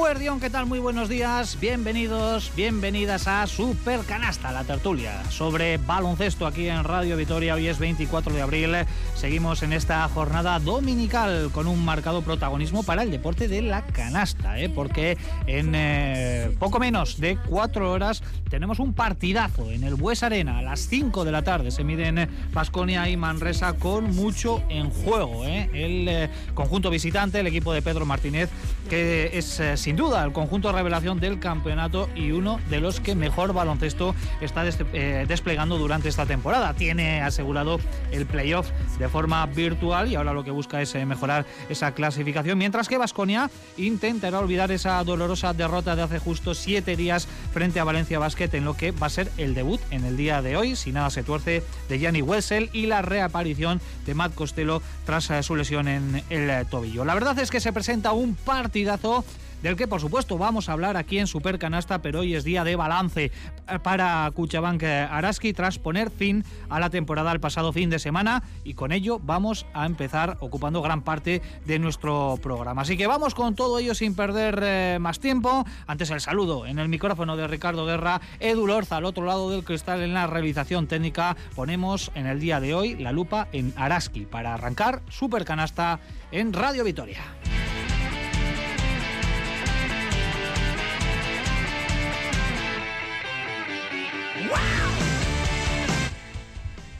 Guardión, ¿qué tal? Muy buenos días. Bienvenidos, bienvenidas a Super Canasta, la tertulia sobre baloncesto aquí en Radio Vitoria. Hoy es 24 de abril. Seguimos en esta jornada dominical con un marcado protagonismo para el deporte de la canasta, ¿eh? porque en eh, poco menos de cuatro horas tenemos un partidazo en el Bues Arena a las 5 de la tarde. Se miden Pasconia y Manresa con mucho en juego. ¿eh? El eh, conjunto visitante, el equipo de Pedro Martínez, que es eh, sin duda el conjunto revelación del campeonato y uno de los que mejor baloncesto está eh, desplegando durante esta temporada. Tiene asegurado el playoff de forma virtual y ahora lo que busca es eh, mejorar esa clasificación, mientras que Vasconia intentará olvidar esa dolorosa derrota de hace justo siete días frente a Valencia En lo que va a ser el debut en el día de hoy, si nada se tuerce, de Gianni Wessel y la reaparición de Matt Costello tras su lesión en el tobillo. La verdad es que se presenta un partidazo del que por supuesto vamos a hablar aquí en Supercanasta, pero hoy es día de balance para Cuchabank Araski tras poner fin a la temporada el pasado fin de semana y con ello vamos a empezar ocupando gran parte de nuestro programa. Así que vamos con todo ello sin perder eh, más tiempo. Antes el saludo en el micrófono de Ricardo Guerra, Edu Lorza al otro lado del cristal en la realización técnica. Ponemos en el día de hoy la lupa en Araski para arrancar Supercanasta en Radio Vitoria.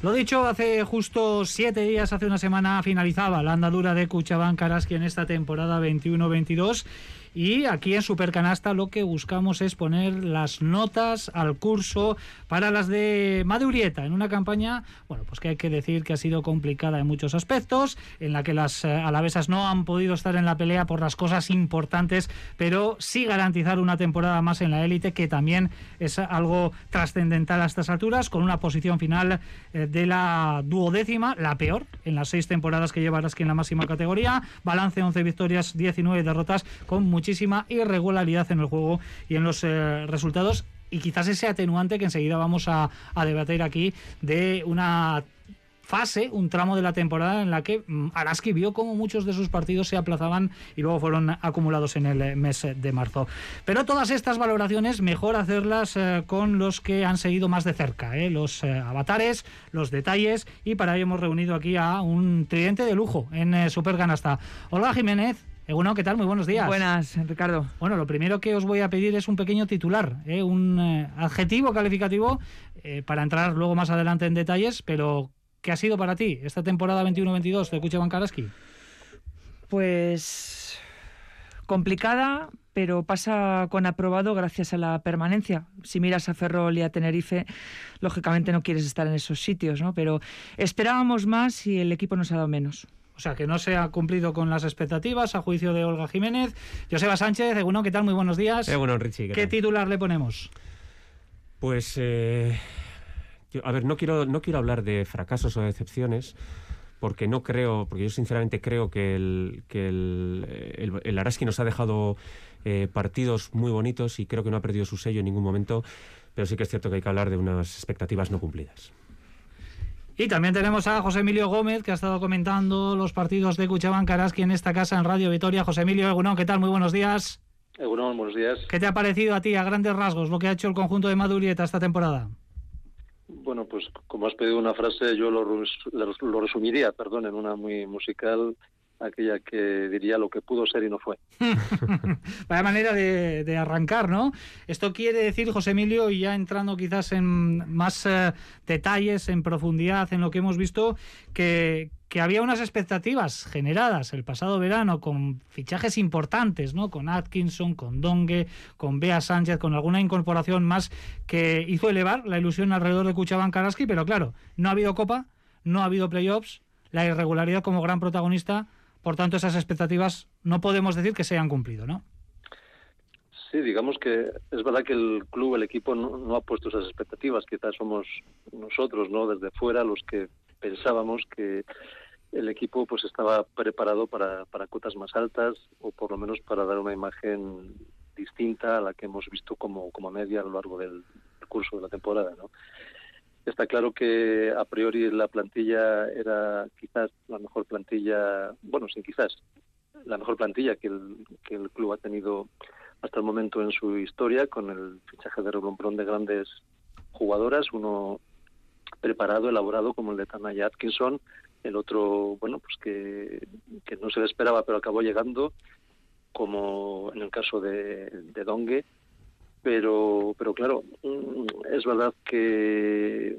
Lo dicho, hace justo siete días, hace una semana, finalizaba la andadura de Cuchabán Karaski en esta temporada 21-22 y aquí en Supercanasta lo que buscamos es poner las notas al curso para las de Madurieta, en una campaña, bueno, pues que hay que decir que ha sido complicada en muchos aspectos, en la que las eh, alavesas no han podido estar en la pelea por las cosas importantes, pero sí garantizar una temporada más en la élite, que también es algo trascendental a estas alturas, con una posición final eh, de la duodécima, la peor, en las seis temporadas que lleva Araski en la máxima categoría, balance 11 victorias, 19 derrotas, con muchísima irregularidad en el juego y en los eh, resultados y quizás ese atenuante que enseguida vamos a, debatir aquí de una fase, un tramo de la temporada en la que mm, Araski vio como muchos de sus partidos se aplazaban y luego fueron acumulados en el eh, mes de marzo. Pero todas estas valoraciones mejor hacerlas eh, con los que han seguido más de cerca, los avatares, los detalles y para ello hemos reunido aquí a un tridente de lujo en eh, Superganasta. Olga Jiménez, Eguno, ¿qué tal? Muy buenos días. Buenas, Ricardo. Bueno, lo primero que os voy a pedir es un pequeño titular, ¿eh? un eh, adjetivo calificativo eh, para entrar luego más adelante en detalles, pero ¿qué ha sido para ti esta temporada 21-22 de Cuchaban Karaski? Pues complicada, pero pasa con aprobado gracias a la permanencia. Si miras a Ferrol y a Tenerife, lógicamente no quieres estar en esos sitios, ¿no? Pero esperábamos más y el equipo nos ha dado menos. O sea, que no se ha cumplido con las expectativas, a juicio de Olga Jiménez. Joseba Sánchez, Eguno, ¿qué tal? Muy buenos días. Bueno, Richie, ¿qué titular le ponemos? Pues, eh, yo- a ver, no quiero, no quiero hablar de fracasos o decepciones, porque no creo, porque yo sinceramente creo que el, que el, eh, el, el Araski nos ha dejado eh, partidos muy bonitos y creo que no ha perdido su sello en ningún momento, pero sí que es cierto que hay que hablar de unas expectativas no cumplidas. Y también tenemos a José Emilio Gómez, que ha estado comentando los partidos de Cuchaban Karaski en esta casa en Radio Vitoria. José Emilio Eguno, ¿qué tal? Muy buenos días. Egunon, buenos días. ¿Qué te ha parecido a ti, a grandes rasgos, lo que ha hecho el conjunto de Madurieta esta temporada? Bueno, pues como has pedido una frase, yo lo, res- lo resumiría, perdón, en una muy musical, aquella que diría lo que pudo ser y no fue. Vaya manera de, arrancar, ¿no? Esto quiere decir, José Emilio, y ya entrando quizás en más eh, detalles, en profundidad, en lo que hemos visto, que, que había unas expectativas generadas el pasado verano con fichajes importantes, ¿no? Con Atkinson, con Dongue, con Bea Sánchez, con alguna incorporación más que hizo elevar la ilusión alrededor de Cuchaban Karaski, pero claro, no ha habido Copa, no ha habido playoffs, la irregularidad como gran protagonista, por tanto esas expectativas no podemos decir que se hayan cumplido, ¿no? Sí, digamos que es verdad que el club, el equipo no, no ha puesto esas expectativas. Quizás somos nosotros, ¿no? Desde fuera los que pensábamos que el equipo pues estaba preparado para, para cotas más altas o por lo menos para dar una imagen distinta a la que hemos visto como, como media a lo largo del curso de la temporada, ¿no? Está claro que a priori la plantilla era quizás la mejor plantilla, bueno, sin quizás, la mejor plantilla que el, que el club ha tenido hasta el momento en su historia, con el fichaje de reblombrón de grandes jugadoras, uno preparado, elaborado como el de Tanaya Atkinson, el otro, bueno, pues que, que no se le esperaba, pero acabó llegando, como en el caso de, de Dongue, pero, pero claro, mm, es verdad que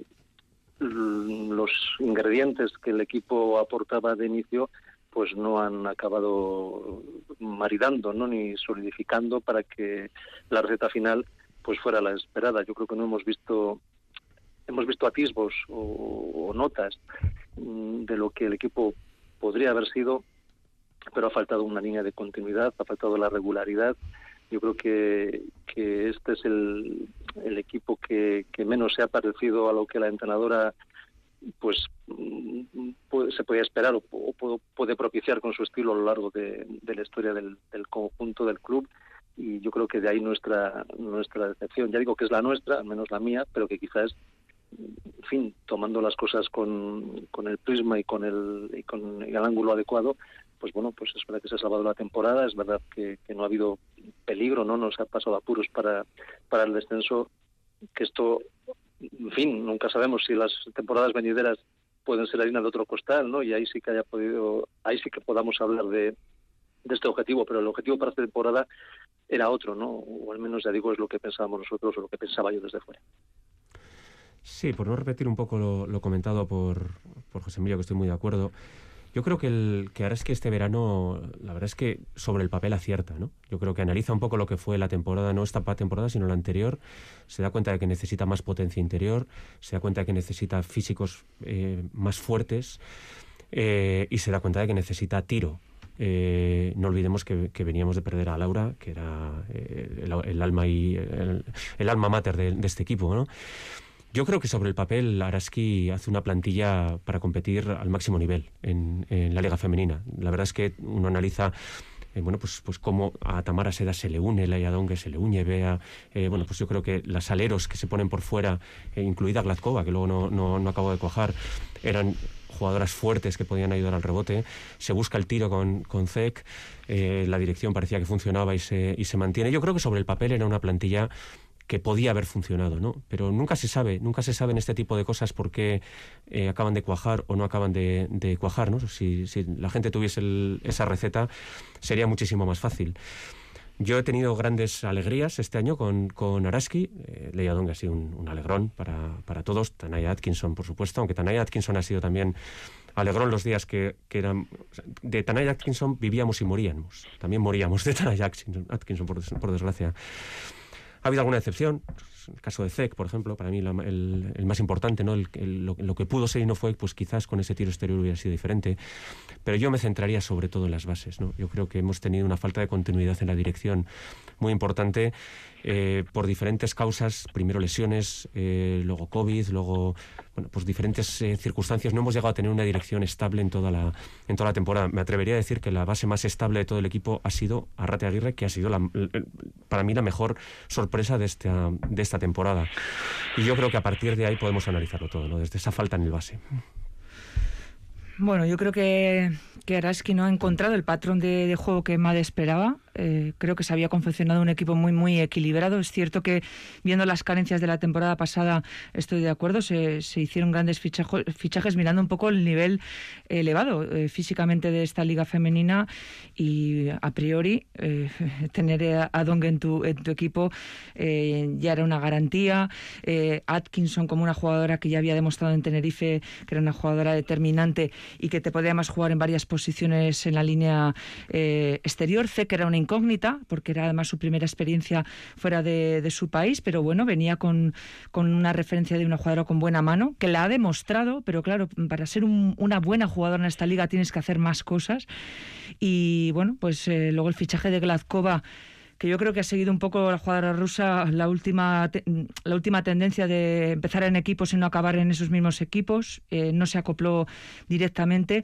los ingredientes que el equipo aportaba de inicio pues no han acabado maridando no ni solidificando para que la receta final pues fuera la esperada. Yo creo que no hemos visto hemos visto atisbos o, notas mm, de lo que el equipo podría haber sido pero ha faltado una línea de continuidad ha faltado la regularidad yo creo que, este es el, el equipo que, menos se ha parecido a lo que la entrenadora pues se puede esperar o, puede propiciar con su estilo a lo largo de, la historia del, conjunto del club. Y yo creo que de ahí nuestra nuestra decepción. Ya digo que es la nuestra al menos la mía pero que quizás en fin tomando las cosas con, con el prisma y con el y con el ángulo adecuado pues bueno pues es verdad que se ha salvado la temporada es verdad que, no ha habido peligro no nos ha pasado apuros para para el descenso que esto en fin, nunca sabemos si las temporadas venideras pueden ser harina de otro costal, ¿no? Y ahí sí que haya podido, ahí sí que podamos hablar de, de este objetivo, pero el objetivo para esta temporada era otro, ¿no? O al menos ya digo es lo que pensábamos nosotros o lo que pensaba yo desde fuera. Sí, por no repetir un poco lo, lo comentado por, por José Emilio, que estoy muy de acuerdo. Yo creo que, el, que ahora es que este verano, la verdad es que sobre el papel acierta, ¿no? Yo creo que analiza un poco lo que fue la temporada, no esta temporada, sino la anterior, se da cuenta de que necesita más potencia interior, se da cuenta de que necesita físicos eh, más fuertes eh, y se da cuenta de que necesita tiro. Eh, no olvidemos que, veníamos de perder a Laura, que era el, alma y el, el alma mater de, de este equipo, ¿no? Yo creo que sobre el papel Araski hace una plantilla para competir al máximo nivel en, la liga femenina. La verdad es que uno analiza eh, bueno, pues, pues cómo a Tamara Seda se le une, la Yadongue se le une, vea, eh, bueno, pues yo creo que las aleros que se ponen por fuera, eh, incluida Gladkova, que luego no, no, no acabo de cuajar, eran jugadoras fuertes que podían ayudar al rebote. Se busca el tiro con, con Zek, la dirección parecía que funcionaba y se, y se mantiene. Yo creo que sobre el papel era una plantilla que podía haber funcionado, ¿no? Pero nunca se sabe, nunca se sabe en este tipo de cosas por qué eh, acaban de cuajar o no acaban de, de cuajar, ¿no? Si, la gente tuviese esa receta, sería muchísimo más fácil. Yo he tenido grandes alegrías este año con, con Araski. Eh, Leia Dong ha sido un, alegrón para, para, todos. Tanaya Atkinson, por supuesto, aunque Tanaya Atkinson ha sido también alegrón los días que, que eran. De Tanaya Atkinson vivíamos y moríamos. También moríamos de Tanaya Atkinson, por desgracia. Ha habido alguna excepción, el caso de Zek, por ejemplo, para mí el, más importante, ¿no? Lo, lo, que pudo ser y no fue, pues quizás con ese tiro exterior hubiera sido diferente. Pero yo me centraría sobre todo en las bases, ¿no? Yo creo que hemos tenido una falta de continuidad en la dirección muy importante eh, por diferentes causas, primero lesiones, eh, luego COVID, luego bueno, pues diferentes eh, circunstancias. No hemos llegado a tener una dirección estable en toda, la, en toda la temporada. Me atrevería a decir que la base más estable de todo el equipo ha sido Arrate Aguirre, que ha sido para mí la mejor sorpresa de esta, de esta temporada. Y yo creo que a partir de ahí podemos analizarlo todo, ¿no? desde esa falta en el base. Bueno, yo creo que, que Araski no ha encontrado el patrón de, juego que Made esperaba. Eh, creo que se había confeccionado un equipo muy muy equilibrado. Es cierto que viendo las carencias de la temporada pasada estoy de acuerdo, se, se hicieron grandes fichajo, fichajes mirando un poco el nivel elevado eh, físicamente de esta liga femenina y a priori eh, tener a, Dong en tu, en tu equipo eh, ya era una garantía. Eh, Atkinson como una jugadora que ya había demostrado en Tenerife que era una jugadora determinante y que te podía más jugar en varias posiciones en la línea eh, exterior. C que era una incógnita, porque era además su primera experiencia fuera de, su país, pero bueno, venía con, con, una referencia de una jugadora con buena mano, que la ha demostrado, pero claro, para ser un, una buena jugadora en esta liga tienes que hacer más cosas. Y bueno, pues eh, luego el fichaje de Gladkova que yo creo que ha seguido un poco la jugadora rusa la última, la última tendencia de empezar en equipos y no acabar en esos mismos equipos, eh, no se acopló directamente.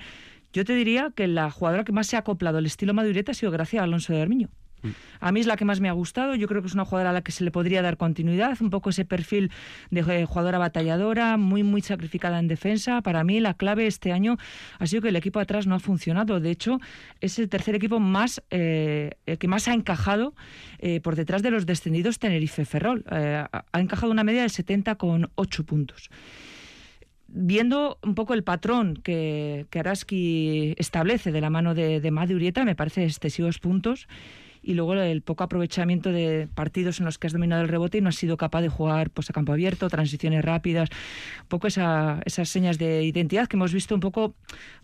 Yo te diría que la jugadora que más se ha acoplado al estilo Madureta ha sido Gracia Alonso de Armiño. Mm. A mí es la que más me ha gustado. Yo creo que es una jugadora a la que se le podría dar continuidad, un poco ese perfil de eh, jugadora batalladora, muy, muy sacrificada en defensa. Para mí la clave este año ha sido que el equipo atrás no ha funcionado. De hecho, es el tercer equipo más eh, que más ha encajado eh, por detrás de los descendidos Tenerife Ferrol. ha encajado una media de 70 con 8 puntos viendo un poco el patrón que, que Araski establece de la mano de, de Madi Urieta, me parece excesivos puntos y luego el poco aprovechamiento de partidos en los que has dominado el rebote y no has sido capaz de jugar pues, a campo abierto, transiciones rápidas, un poco esa, esas señas de identidad que hemos visto un poco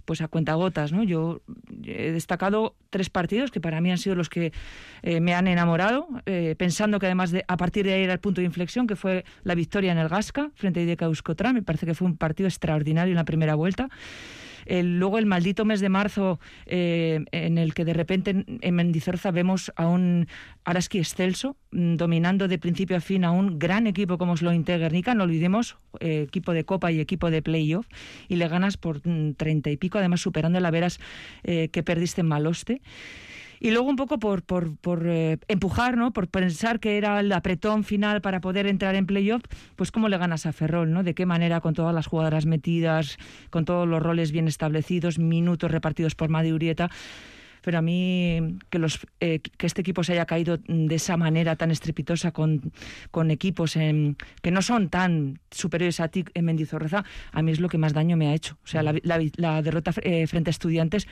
pues a cuentagotas. ¿no? Yo he destacado tres partidos que para mí han sido los que eh, me han enamorado, eh, pensando que además de a partir de ahí era el punto de inflexión, que fue la victoria en el Gasca frente a Ideca Euskotra. Me parece que fue un partido extraordinario en la primera vuelta luego el maldito mes de marzo eh, en el que de repente en Mendizorza vemos a un Araski excelso mm, dominando de principio a fin a un gran equipo como es lo Guernica, no olvidemos, eh, equipo de Copa y equipo de Playoff, y le ganas por mm, treinta y pico, además superando la veras eh, que perdiste en Maloste. Y luego un poco por, por, por eh, empujar, ¿no? Por pensar que era el apretón final para poder entrar en playoff, pues cómo le ganas a Ferrol, ¿no? De qué manera con todas las jugadoras metidas, con todos los roles bien establecidos, minutos repartidos por Madi Urieta pero a mí que, los, eh, que este equipo se haya caído de esa manera tan estrepitosa con, con equipos en, que no son tan superiores a ti en Mendizorroza, a mí es lo que más daño me ha hecho. O sea, la, la, derrota eh, frente a estudiantes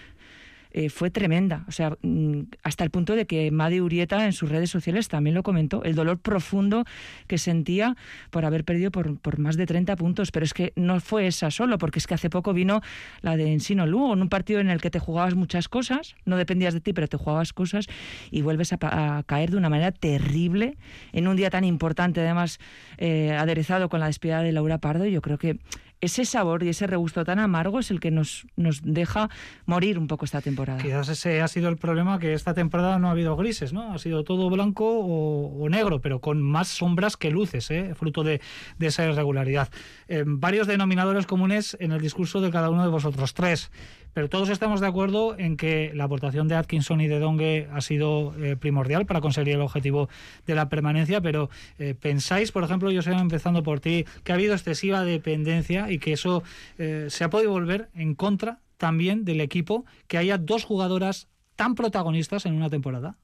eh, fue tremenda. O sea, mm, hasta el punto de que Madi Urieta en sus redes sociales también lo comentó, el dolor profundo que sentía por haber perdido por, más de 30 puntos. Pero es que no fue esa solo, porque es que hace poco vino la de Ensino Lugo, en un partido en el que te jugabas muchas cosas, no dependías de ti, pero te jugabas cosas y vuelves a, caer de una manera terrible en un día tan importante, además eh, aderezado con la despedida de Laura Pardo. Yo creo que ese sabor y ese regusto tan amargo es el que nos, nos deja morir un poco esta temporada. Quizás ese ha sido el problema, que esta temporada no ha habido grises, ¿no? Ha sido todo blanco o, negro, pero con más sombras que luces, ¿eh? fruto de, esa irregularidad. Eh, varios denominadores comunes en el discurso de cada uno de vosotros tres. Pero todos estamos de acuerdo en que la aportación de Atkinson y de Dongue ha sido eh, primordial para conseguir el objetivo de la permanencia, pero eh, pensáis, por ejemplo, yo sé empezando por ti, que ha habido excesiva dependencia y que eso eh, se ha podido volver en contra también del equipo, que haya dos jugadoras tan protagonistas en una temporada.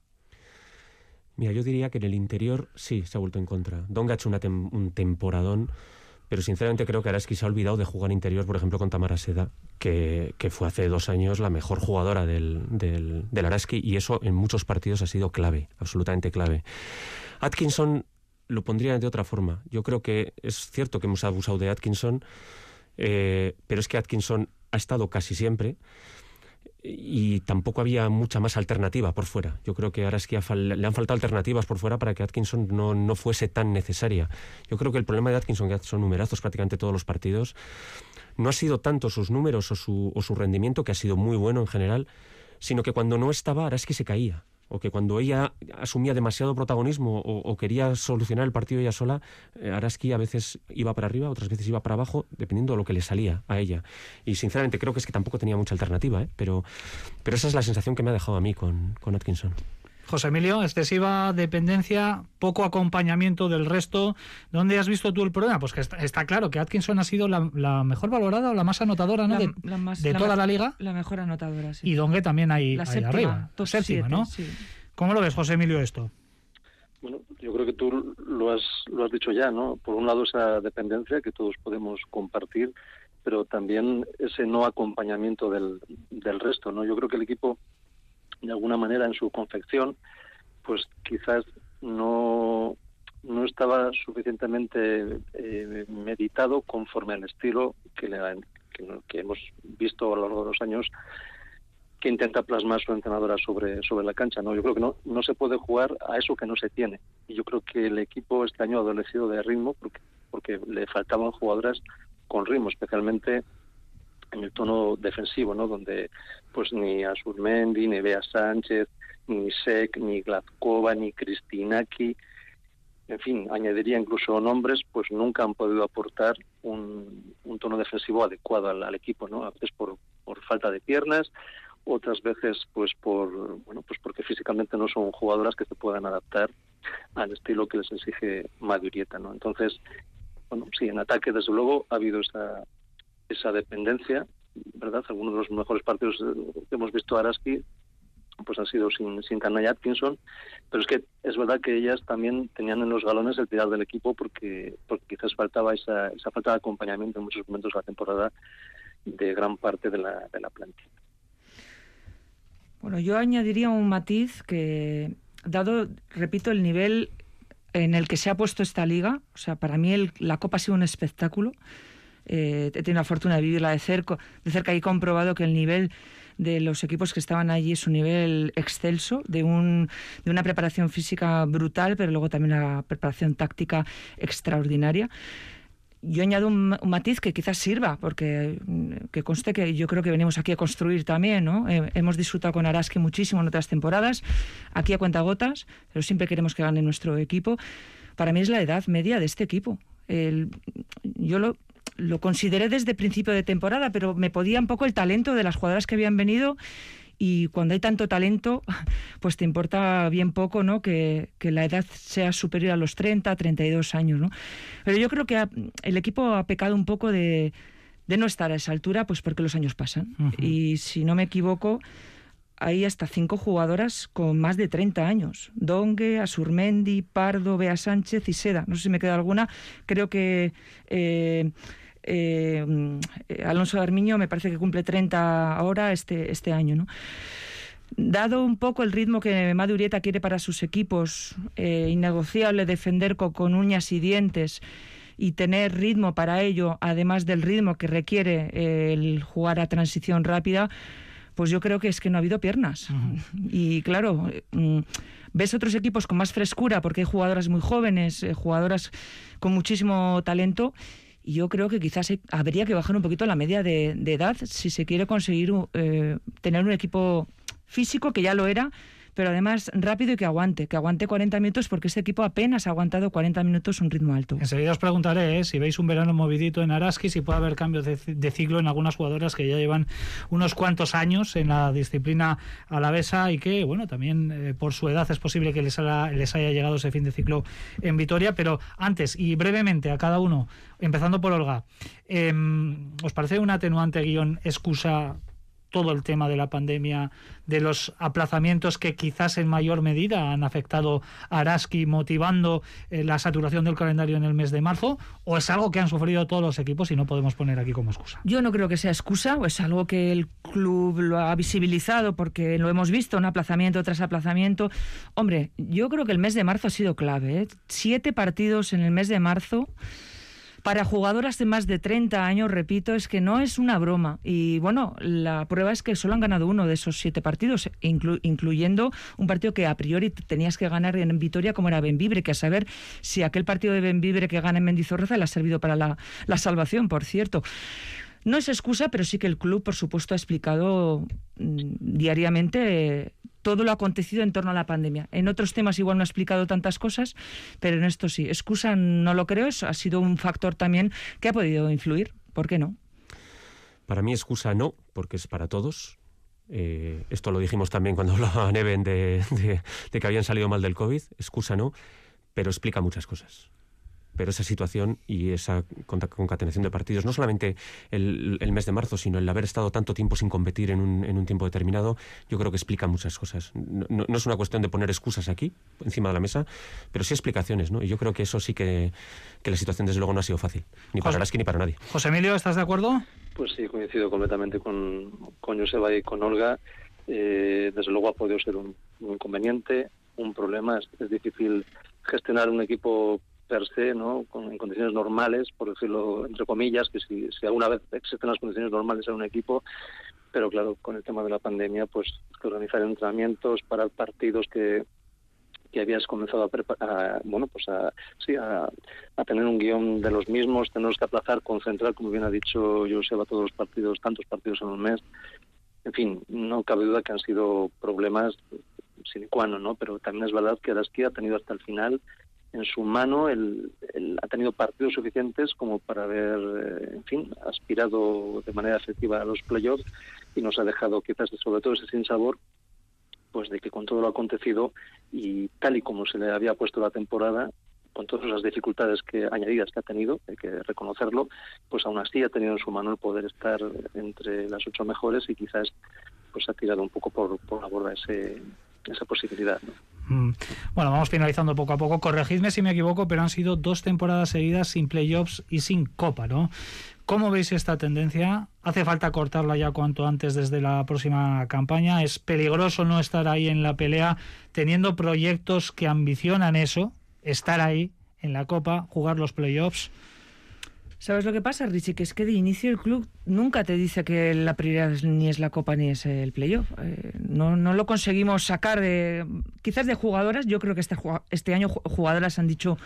Mira, yo diría que en el interior sí se ha vuelto en contra. Dongue ha hecho un temporadón pero sinceramente creo que Araski se ha olvidado de jugar interior, por ejemplo, con Tamara Seda, que, fue hace dos años la mejor jugadora del, del, Araski, y eso en muchos partidos ha sido clave, absolutamente clave. Atkinson lo pondría de otra forma. Yo creo que es cierto que hemos abusado de Atkinson, eh, pero es que Atkinson ha estado casi siempre y tampoco había mucha más alternativa por fuera. Yo creo que ahora es que le han faltado alternativas por fuera para que Atkinson no, no fuese tan necesaria. Yo creo que el problema de Atkinson, que son numerazos prácticamente todos los partidos, no ha sido tanto sus números o su, o su rendimiento, que ha sido muy bueno en general, sino que cuando no estaba, ahora es que se caía o que cuando ella asumía demasiado protagonismo o, quería solucionar el partido ella sola, eh, Araski a veces iba para arriba, otras veces iba para abajo, dependiendo de lo que le salía a ella. Y sinceramente creo que es que tampoco tenía mucha alternativa, ¿eh? pero, pero esa es la sensación que me ha dejado a mí con, con Atkinson. José Emilio, excesiva dependencia, poco acompañamiento del resto. ¿Dónde has visto tú el problema? Pues que está, claro que Atkinson ha sido la, mejor valorada o la más anotadora ¿no? de, toda la liga. La mejor anotadora, sí. Y Dongue también ahí, arriba, séptima, ¿no? ¿Cómo lo ves, José Emilio, esto? Bueno, yo creo que tú lo has, lo has dicho ya, ¿no? Por un lado esa dependencia que todos podemos compartir, pero también ese no acompañamiento del, del resto, ¿no? Yo creo que el equipo de alguna manera en su confección, pues quizás no, no estaba suficientemente eh, meditado conforme al estilo que, le, que, hemos visto a lo largo de los años que intenta plasmar su entrenadora sobre, sobre la cancha. ¿no? Yo creo que no, no se puede jugar a eso que no se tiene. Y yo creo que el equipo este año ha adolecido de ritmo porque, porque le faltaban jugadoras con ritmo, especialmente en el tono defensivo, ¿no? Donde pues ni Azurmendi, ni Bea Sánchez, ni Sec, ni Gladkova, ni Cristinaki, en fin, añadiría incluso nombres, pues nunca han podido aportar un, tono defensivo adecuado al, equipo, ¿no? A veces por, por falta de piernas otras veces pues por bueno pues porque físicamente no son jugadoras que se puedan adaptar al estilo que les exige Madurieta, ¿no? Entonces, bueno, sí, en ataque desde luego ha habido esa esa dependencia, ¿verdad? Algunos de los mejores partidos que hemos visto a Araski pues han sido sin, sin y Atkinson, pero es que es verdad que ellas también tenían en los galones el tirar del equipo porque, porque quizás faltaba esa, esa falta de acompañamiento en muchos momentos de la temporada de gran parte de la, de la plantilla. Bueno, yo añadiría un matiz que, dado, repito, el nivel en el que se ha puesto esta liga, o sea, para mí la Copa ha sido un espectáculo. Eh, he tenido la fortuna de vivirla de cerca, de cerca y he comprobado que el nivel de los equipos que estaban allí es un nivel excelso, de, un, de una preparación física brutal, pero luego también una preparación táctica extraordinaria yo añado un, matiz que quizás sirva, porque mm, que conste que yo creo que venimos aquí a construir también, ¿no? Eh, hemos disfrutado con Araski muchísimo en otras temporadas, aquí a cuentagotas, pero siempre queremos que gane nuestro equipo. Para mí es la edad media de este equipo. yo lo, lo consideré desde principio de temporada, pero me podía un poco el talento de las jugadoras que habían venido y cuando hay tanto talento, pues te importa bien poco ¿no? que, la edad sea superior a los 30, 32 años. ¿no? Pero yo creo que el equipo ha pecado un poco de, no estar a esa altura, pues porque los años pasan. Y si no me equivoco, hay hasta cinco jugadoras con más de 30 años. Dongue, Asurmendi, Pardo, Bea Sánchez y Seda. No sé si me queda alguna. Creo que... Eh, eh, Alonso Armiño me parece que cumple 30 ahora este, este año, ¿no? Dado un poco el ritmo que Madurieta quiere para sus equipos, eh, innegociable defender con, uñas y dientes y tener ritmo para ello, además del ritmo que requiere el jugar a transición rápida, pues yo creo que es que no ha habido piernas. Y claro, mm, ves otros equipos con más frescura porque hay jugadoras muy jóvenes, jugadoras con muchísimo talento y yo creo que quizás habría que bajar un poquito la media de, edad si se quiere conseguir eh, tener un equipo físico, que ya lo era, pero además rápido y que aguante, que aguante 40 minutos porque este equipo apenas ha aguantado 40 minutos un ritmo alto. Enseguida os preguntaré ¿eh? si veis un verano movidito en Araski, si puede haber cambios de, ciclo en algunas jugadoras que ya llevan unos cuantos años en la disciplina alavesa y que, bueno, también eh, por su edad es posible que les, haya llegado ese fin de ciclo en Vitoria, pero antes y brevemente a cada uno, empezando por Olga, em, ¿os parece un atenuante guion excusa todo el tema de la pandemia, de los aplazamientos que quizás en mayor medida han afectado a Araski, motivando eh, la saturación del calendario en el mes de marzo, o es algo que han sufrido todos los equipos y no podemos poner aquí como excusa? Yo no creo que sea excusa, o es algo que el club lo ha visibilizado porque lo hemos visto, un aplazamiento tras aplazamiento. Hombre, yo creo que el mes de marzo ha sido clave. ¿eh? Siete partidos en el mes de marzo para jugadoras de más de 30 años, repito, es que no es una broma. Y bueno, la prueba es que solo han ganado uno de esos siete partidos, incluyendo un partido que a priori tenías que ganar en Vitoria, como era Benvibre, que a saber si aquel partido de Benvibre que gana en Mendizorroza le ha servido para la salvación, por cierto. No es excusa, pero sí que el club, por supuesto, ha explicado mm, diariamente todo lo acontecido en torno a la pandemia. En otros temas igual no ha explicado tantas cosas, pero en esto sí. Excusa no lo creo, eso ha sido un factor también que ha podido influir. ¿Por qué no? Para mí excusa no, porque es para todos. Eh, esto lo dijimos también cuando hablaba Neven de, de que habían salido mal del COVID. Excusa no, pero explica muchas cosas pero esa situación y esa concatenación de partidos, no solamente el, mes de marzo, sino el haber estado tanto tiempo sin competir en un, en un tiempo determinado, yo creo que explica muchas cosas. No, es una cuestión de poner excusas aquí, encima de la mesa, pero sí explicaciones, ¿no? Y yo creo que eso sí que, que la situación, desde luego, no ha sido fácil, ni para Araski ni para nadie. José Emilio, ¿estás de acuerdo? Pues sí, coincido completamente con, con Joseba y con Olga. Eh, desde luego ha podido ser un, inconveniente, un problema. es difícil gestionar un equipo per ¿no? en condiciones normales, por decirlo entre comillas, que si, alguna vez existen las condiciones normales en un equipo, pero claro, con el tema de la pandemia, pues organizar entrenamientos para partidos que, que habías comenzado a preparar, bueno, pues a, a, tener un guion de los mismos, tenemos que aplazar, concentrar, como bien ha dicho Joseba, todos los partidos, tantos partidos en un mes. En fin, no cabe duda que han sido problemas sin qua ¿no? Pero también es verdad que Araski ha tenido hasta el final en su mano él, ha tenido partidos suficientes como para haber, eh, en fin, aspirado de manera efectiva a los playoffs y nos ha dejado quizás sobre todo ese sin sabor pues de que con todo lo acontecido y tal y como se le había puesto la temporada con todas las dificultades que añadidas que ha tenido, hay que reconocerlo, pues aún así ha tenido en su mano el poder estar entre las ocho mejores y quizás pues ha tirado un poco por, por la borda ese, esa posibilidad. Mm. Bueno, vamos finalizando poco a poco. Corregidme si me equivoco, pero han sido dos temporadas seguidas sin playoffs y sin copa, ¿no? ¿Cómo veis esta tendencia? ¿Hace falta cortarla ya cuanto antes desde la próxima campaña? ¿Es peligroso no estar ahí en la pelea teniendo proyectos que ambicionan eso, estar ahí en la copa, jugar los playoffs? ¿Sabes lo que pasa, Richie? Que es que de inicio el club nunca te dice que la prioridad ni es la Copa ni es el playoff. Eh, no, no lo conseguimos sacar de. Quizás de jugadoras. Yo creo que este, este año jugadoras han dicho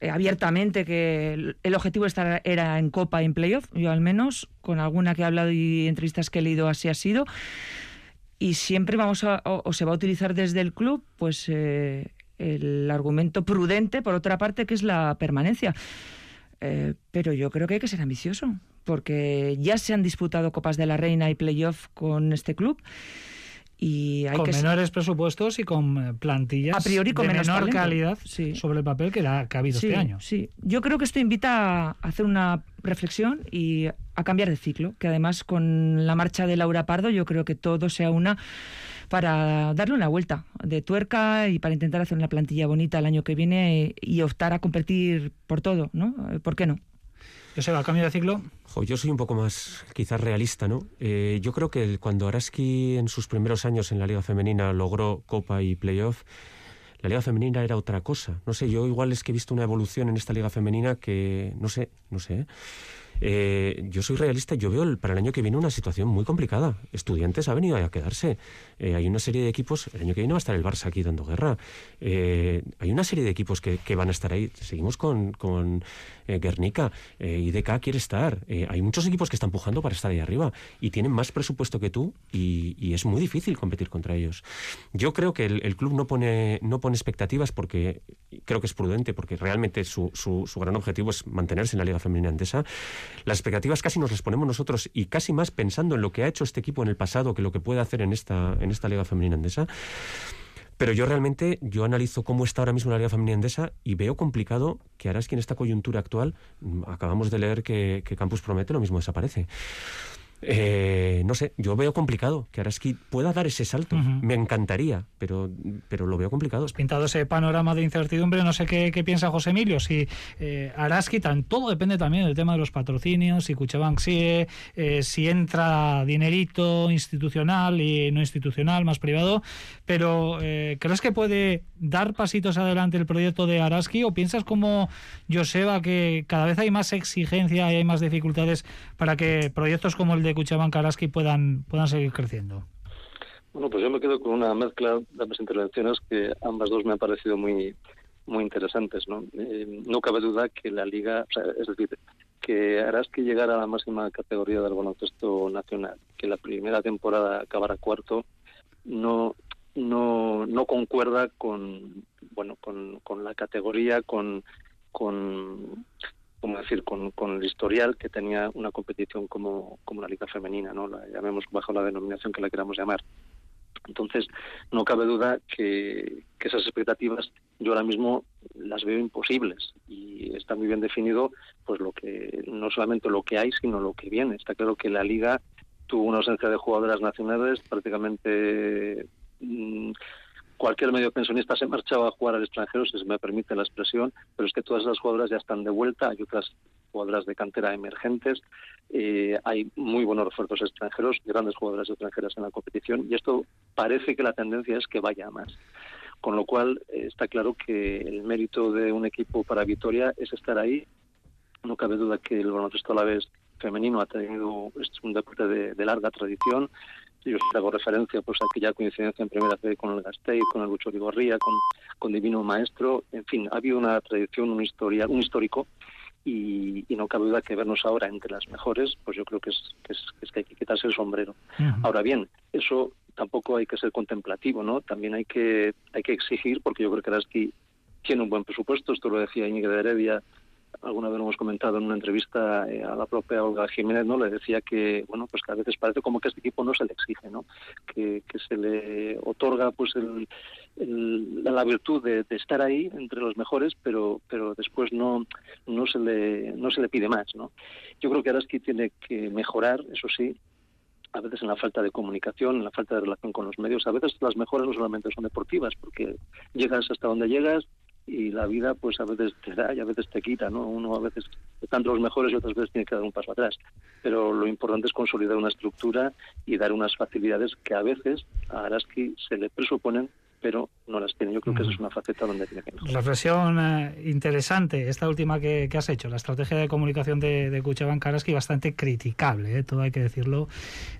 eh, abiertamente que el, objetivo estar era en Copa y en playoff. Yo, al menos, con alguna que he hablado y entrevistas que he leído, así ha sido. Y siempre vamos a. o, se va a utilizar desde el club, pues. Eh, el argumento prudente, por otra parte, que es la permanencia. Eh, pero yo creo que hay que ser ambicioso, porque ya se han disputado Copas de la Reina y playoff con este club. Y hay con que menores presupuestos y con eh, plantillas a priori con de menor calidad sí. sobre el papel que, la, que ha habido sí, este año. Sí, yo creo que esto invita a hacer una reflexión y a cambiar de ciclo, que además con la marcha de Laura Pardo yo creo que todo sea una para darle una vuelta de tuerca y para intentar hacer una plantilla bonita el año que viene y optar a competir por todo, ¿no? ¿Por qué no? Joseba, cambio de ciclo. yo soy un poco más quizás realista, ¿no? Eh, yo creo que cuando Araski en sus primeros años en la Liga Femenina logró Copa y Playoff, la Liga Femenina era otra cosa. No sé, yo igual es que he visto una evolución en esta Liga Femenina que, no sé, no sé. ¿eh? Eh, yo soy realista, yo veo para el año que viene una situación muy complicada. Estudiantes ha venido a quedarse. Eh, hay una serie de equipos, el año que viene va a estar el Barça aquí dando guerra. Eh, hay una serie de equipos que, van a estar ahí. Seguimos con, con Guernica, IDK quiere estar. hay muchos equipos que están pujando para estar ahí arriba y tienen más presupuesto que tú y, es muy difícil competir contra ellos. Yo creo que el, club no pone, no pone expectativas porque creo que es prudente, porque realmente su, su, su gran objetivo es mantenerse en la Liga Femenina Andesa. Las expectativas casi nos las ponemos nosotros y casi más pensando en lo que ha hecho este equipo en el pasado que lo que puede hacer en esta, en esta Liga Femenina Andesa. Pero yo realmente, yo analizo cómo está ahora mismo la Liga Femenina Andesa y veo complicado que ahora es que en esta coyuntura actual, mm, acabamos de leer que, que Campus Promete, lo mismo desaparece. Eh, no sé, yo veo complicado que Araski pueda dar ese salto. Me encantaría, pero, pero lo veo complicado. Pintado ese panorama de incertidumbre, no sé qué, piensa José Emilio. Si eh, Araski, tan, todo depende también del tema de los patrocinios, si Cuchabank sigue, eh, si entra dinerito institucional y no institucional, más privado. Pero eh, ¿crees que puede dar pasitos adelante el proyecto de Araski o piensas como Joseba que cada vez hay más exigencia y hay más dificultades para que proyectos como el de Cuchaban Karaski puedan, puedan seguir creciendo? Bueno, pues yo me quedo con una mezcla de ambas intervenciones que ambas dos me han parecido muy muy interesantes. No, eh, no cabe duda que la liga, es decir, que Araski llegara a la máxima categoría del baloncesto nacional, que la primera temporada acabara cuarto, no no no concuerda con bueno con, con la categoría con con como decir, con, con, el historial que tenía una competición como, como la Liga Femenina, ¿no? La llamemos bajo la denominación que la queramos llamar. Entonces, no cabe duda que, que, esas expectativas yo ahora mismo las veo imposibles y está muy bien definido pues lo que no solamente lo que hay, sino lo que viene. Está claro que la liga tuvo una ausencia de jugadoras nacionales prácticamente mm, cualquier medio pensionista se marchaba a jugar al extranjero, si se me permite la expresión, pero es que todas esas jugadoras ya están de vuelta, hay otras jugadoras de cantera emergentes, eh, hay muy buenos refuerzos extranjeros, grandes jugadoras extranjeras en la competición, y esto parece que la tendencia es que vaya más. Con lo cual eh, está claro que el mérito de un equipo para Vitoria es estar ahí. No cabe duda que el baloncesto a la vez femenino ha tenido es un deporte de larga tradición yo hago referencia pues a aquella coincidencia en primera fe con el Gasteiz, con el Bucho Gorría, con, con Divino Maestro, en fin, ha habido una tradición, un, historia, un histórico y, no cabe duda que vernos ahora entre las mejores, pues yo creo que es que, es, que hay que quitarse el sombrero. Ahora bien, eso tampoco hay que ser contemplativo, ¿no? También hay que hay que exigir, porque yo creo que Araski tiene un buen presupuesto, esto lo decía Íñigo de Heredia alguna vez lo hemos comentado en una entrevista eh, a la propia Olga Jiménez, ¿no? Le decía que, bueno, pues que a veces parece como que este equipo no se le exige, ¿no? Que, se le otorga, pues, el, la virtud de, estar ahí entre los mejores, pero, pero después no, no se le, no se le pide más, ¿no? Yo creo que Araski tiene que mejorar, eso sí, a veces en la falta de comunicación, en la falta de relación con los medios. A veces las mejoras no solamente son deportivas, porque llegas hasta donde llegas y la vida pues a veces te da y a veces te quita, ¿no? Uno a veces están los mejores y otras veces tiene que dar un paso atrás. Pero lo importante es consolidar una estructura y dar unas facilidades que a veces a Araski se le presuponen pero no las tiene. Yo creo que esa es una faceta donde tiene que mejorar. Reflexión eh, interesante, esta última que, has hecho, la estrategia de comunicación de, de Cuchaban Karaski bastante criticable, eh, todo hay que decirlo,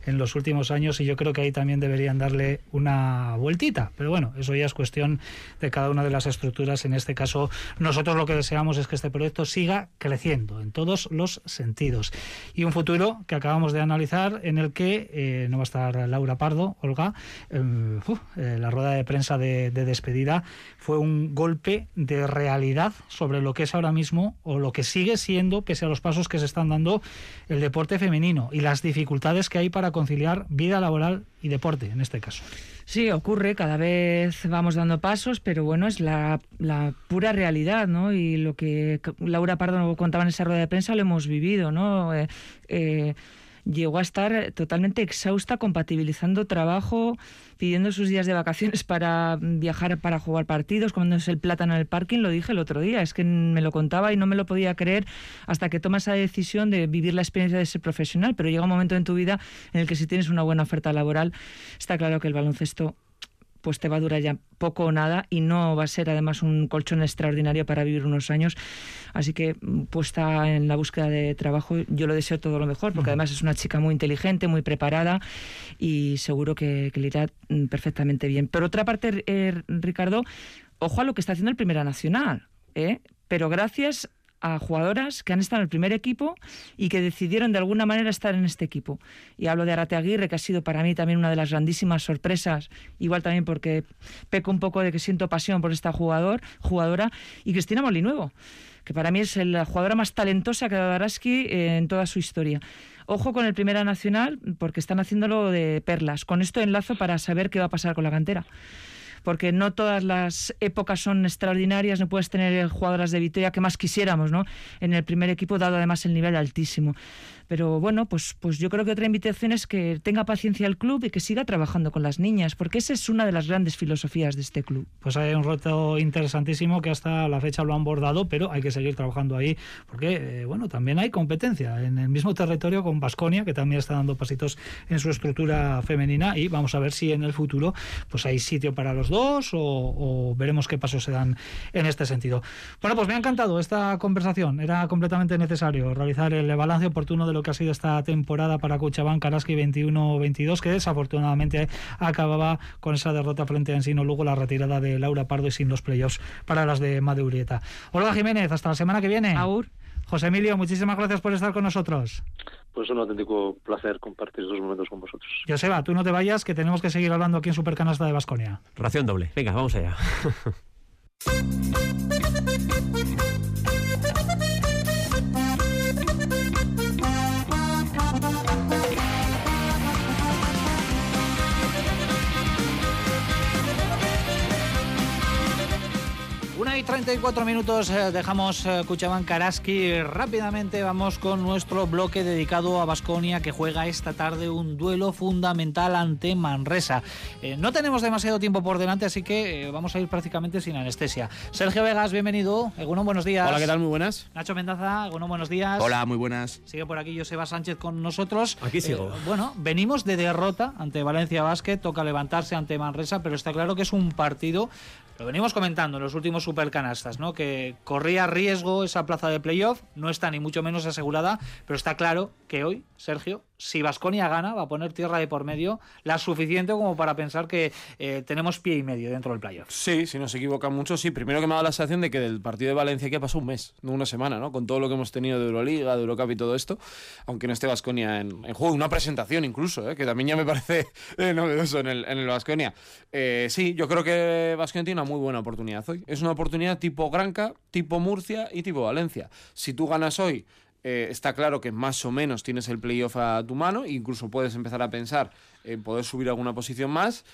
en los últimos años y yo creo que ahí también deberían darle una vueltita, pero bueno, eso ya es cuestión de cada una de las estructuras. En este caso, nosotros lo que deseamos es que este proyecto siga creciendo en todos los sentidos y un futuro que acabamos de analizar en el que eh, no va a estar Laura Pardo, Olga, la rueda de prensa de, despedida fue un golpe de realidad sobre lo que es ahora mismo o lo que sigue siendo, pese a los pasos que se están dando, el deporte femenino y las dificultades que hay para conciliar vida laboral y deporte en este caso. Sí, ocurre, cada vez vamos dando pasos, pero bueno, es la, pura realidad, ¿no? Y lo que Laura Pardo contaba en esa rueda de prensa lo hemos vivido, ¿no? Eh, eh, llegó a estar totalmente exhausta compatibilizando trabajo, pidiendo sus días de vacaciones para viajar para jugar partidos, comiéndose el plátano en el parking, lo dije el otro día, es que me lo contaba y no me lo podía creer hasta que tomas esa decisión de vivir la experiencia de ser profesional, pero llega un momento en tu vida en el que si tienes una buena oferta laboral, está claro que el baloncesto pues te va a durar ya poco o nada y no va a ser además un colchón extraordinario para vivir unos años. Así que mm, puesta en la búsqueda de trabajo, yo lo deseo todo lo mejor, porque además es una chica muy inteligente, muy preparada y seguro que, le irá mm, perfectamente bien. Por otra parte, eh, Ricardo, ojo a lo que está haciendo el Primera Nacional. ¿eh? Pero gracias a jugadoras que han estado en el primer equipo y que decidieron de alguna manera estar en este equipo. Y hablo de Arate Aguirre, que ha sido para mí también una de las grandísimas sorpresas, igual también porque peco un poco de que siento pasión por esta jugador, jugadora, y Cristina Molinuevo, que para mí es la jugadora más talentosa que ha dado Araski eh, en toda su historia. Ojo con el Primera Nacional, porque están haciéndolo de perlas. Con esto enlazo para saber qué va a pasar con la cantera porque no todas las épocas son extraordinarias, no puedes tener jugadoras de Vitoria que más quisiéramos, ¿no? En el primer equipo, dado además el nivel altísimo. Pero bueno, pues, pues yo creo que otra invitación es que tenga paciencia el club y que siga trabajando con las niñas, porque esa es una de las grandes filosofías de este club. Pues hay un reto interesantísimo que hasta la fecha lo han bordado, pero hay que seguir trabajando ahí, porque eh, bueno, también hay competencia en el mismo territorio con Basconia, que también está dando pasitos en su estructura femenina, y vamos a ver si en el futuro pues hay sitio para los dos o, veremos qué pasos se dan en este sentido. Bueno, pues me ha encantado esta conversación, era completamente necesario realizar el balance oportuno de lo que ha sido esta temporada para Cuchabán Karaski 21-22, que desafortunadamente acababa con esa derrota frente a Ensino, luego la retirada de Laura Pardo y sin los playoffs para las de Madeurieta. Hola Jiménez, hasta la semana que viene. Aur. José Emilio, muchísimas gracias por estar con nosotros. Pues es un auténtico placer compartir estos momentos con vosotros. Joseba, tú no te vayas, que tenemos que seguir hablando aquí en Supercanasta de Basconia. Ración doble. Venga, vamos allá. 34 minutos eh, dejamos eh, Cuchabán Karaski. Rápidamente vamos con nuestro bloque dedicado a Basconia que juega esta tarde un duelo fundamental ante Manresa. Eh, no tenemos demasiado tiempo por delante, así que vamos a ir prácticamente sin anestesia. Sergio Vegas, bienvenido. Egunon, buenos días. Hola, ¿qué tal? Muy buenas. Nacho Mendaza, Egunon, buenos días. Hola, muy buenas. Sigue por aquí Joseba Sánchez con nosotros. Aquí sigo. bueno, venimos de derrota ante Valencia Basket, toca levantarse ante Manresa, pero está claro que es un partido lo venimos comentando en los últimos supercanastas, ¿no? Que corría riesgo esa plaza de playoff, no está ni mucho menos asegurada, pero está claro que hoy, Sergio, si Vasconia gana, va a poner tierra de por medio, la suficiente como para pensar que eh, tenemos pie y medio dentro del playoff. Sí, si no se equivoca mucho, sí. Primero que me ha dado la sensación de que del partido de Valencia que ha pasado un mes, no una semana, ¿no? Con todo lo que hemos tenido de Euroliga, de Eurocup y todo esto, aunque no esté Vasconia en, juego, una presentación incluso, ¿eh? que también ya me parece eh, novedoso en el, en Vasconia. sí, yo creo que Vasconia tiene una muy buena oportunidad hoy. Es una oportunidad tipo Granca, tipo Murcia y tipo Valencia. Si tú ganas hoy, eh, está claro que más o menos tienes el playoff a tu mano, incluso puedes empezar a pensar en poder subir alguna posición más.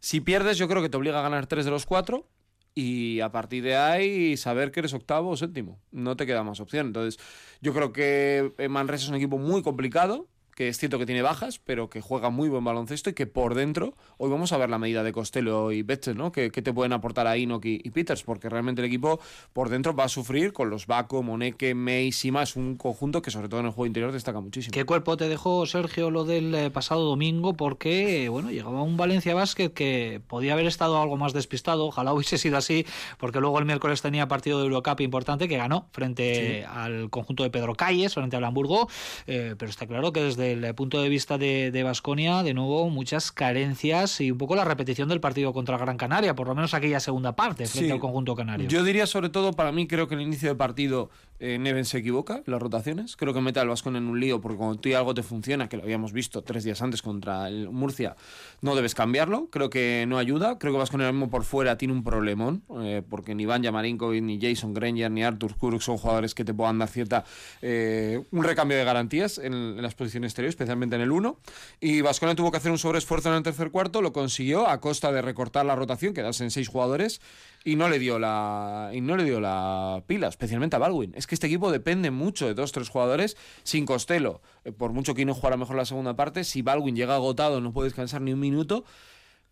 Si pierdes, yo creo que te obliga a ganar tres de los cuatro y a partir de ahí saber que eres octavo o séptimo. No te queda más opción. Entonces, yo creo que Manresa es un equipo muy complicado que es cierto que tiene bajas, pero que juega muy buen baloncesto y que por dentro, hoy vamos a ver la medida de Costello y Betzel, ¿no? Que, te pueden aportar a Enoch y, Peters, porque realmente el equipo por dentro va a sufrir con los Baco, Moneke, Meis y más, un conjunto que sobre todo en el juego interior destaca muchísimo. ¿Qué cuerpo te dejó, Sergio, lo del eh, pasado domingo? Porque, bueno, llegaba un Valencia Basket que podía haber estado algo más despistado, ojalá hubiese sido así, porque luego el miércoles tenía partido de Eurocup importante que ganó frente al conjunto de Pedro Calles, frente al Hamburgo, eh, pero está claro que desde desde el punto de vista de Vasconia, de, nuevo, muchas carencias y un poco la repetición del partido contra Gran Canaria, por lo menos aquella segunda parte frente al conjunto canario. Yo diría sobre todo, para mí, creo que el inicio de partido eh, Neven se equivoca las rotaciones. Creo que mete al Vasconia en un lío porque cuando tú y algo te funciona, que lo habíamos visto tres días antes contra el Murcia, no debes cambiarlo. Creo que no ayuda. Creo que Vasconia mismo por fuera tiene un problemón eh, porque ni Iván Yamarinkovic, ni Jason Granger, ni Arthur Kuruk son jugadores que te puedan dar cierta eh, un recambio de garantías en, las posiciones especialmente en el 1. Y Vasconia tuvo que hacer un sobreesfuerzo en el tercer cuarto, lo consiguió a costa de recortar la rotación, quedarse en seis jugadores y no le dio la y no le dio la pila, especialmente a Baldwin. Es que este equipo depende mucho de dos tres jugadores sin Costello. Eh, por mucho que no jugara mejor la segunda parte, si Baldwin llega agotado, no puede descansar ni un minuto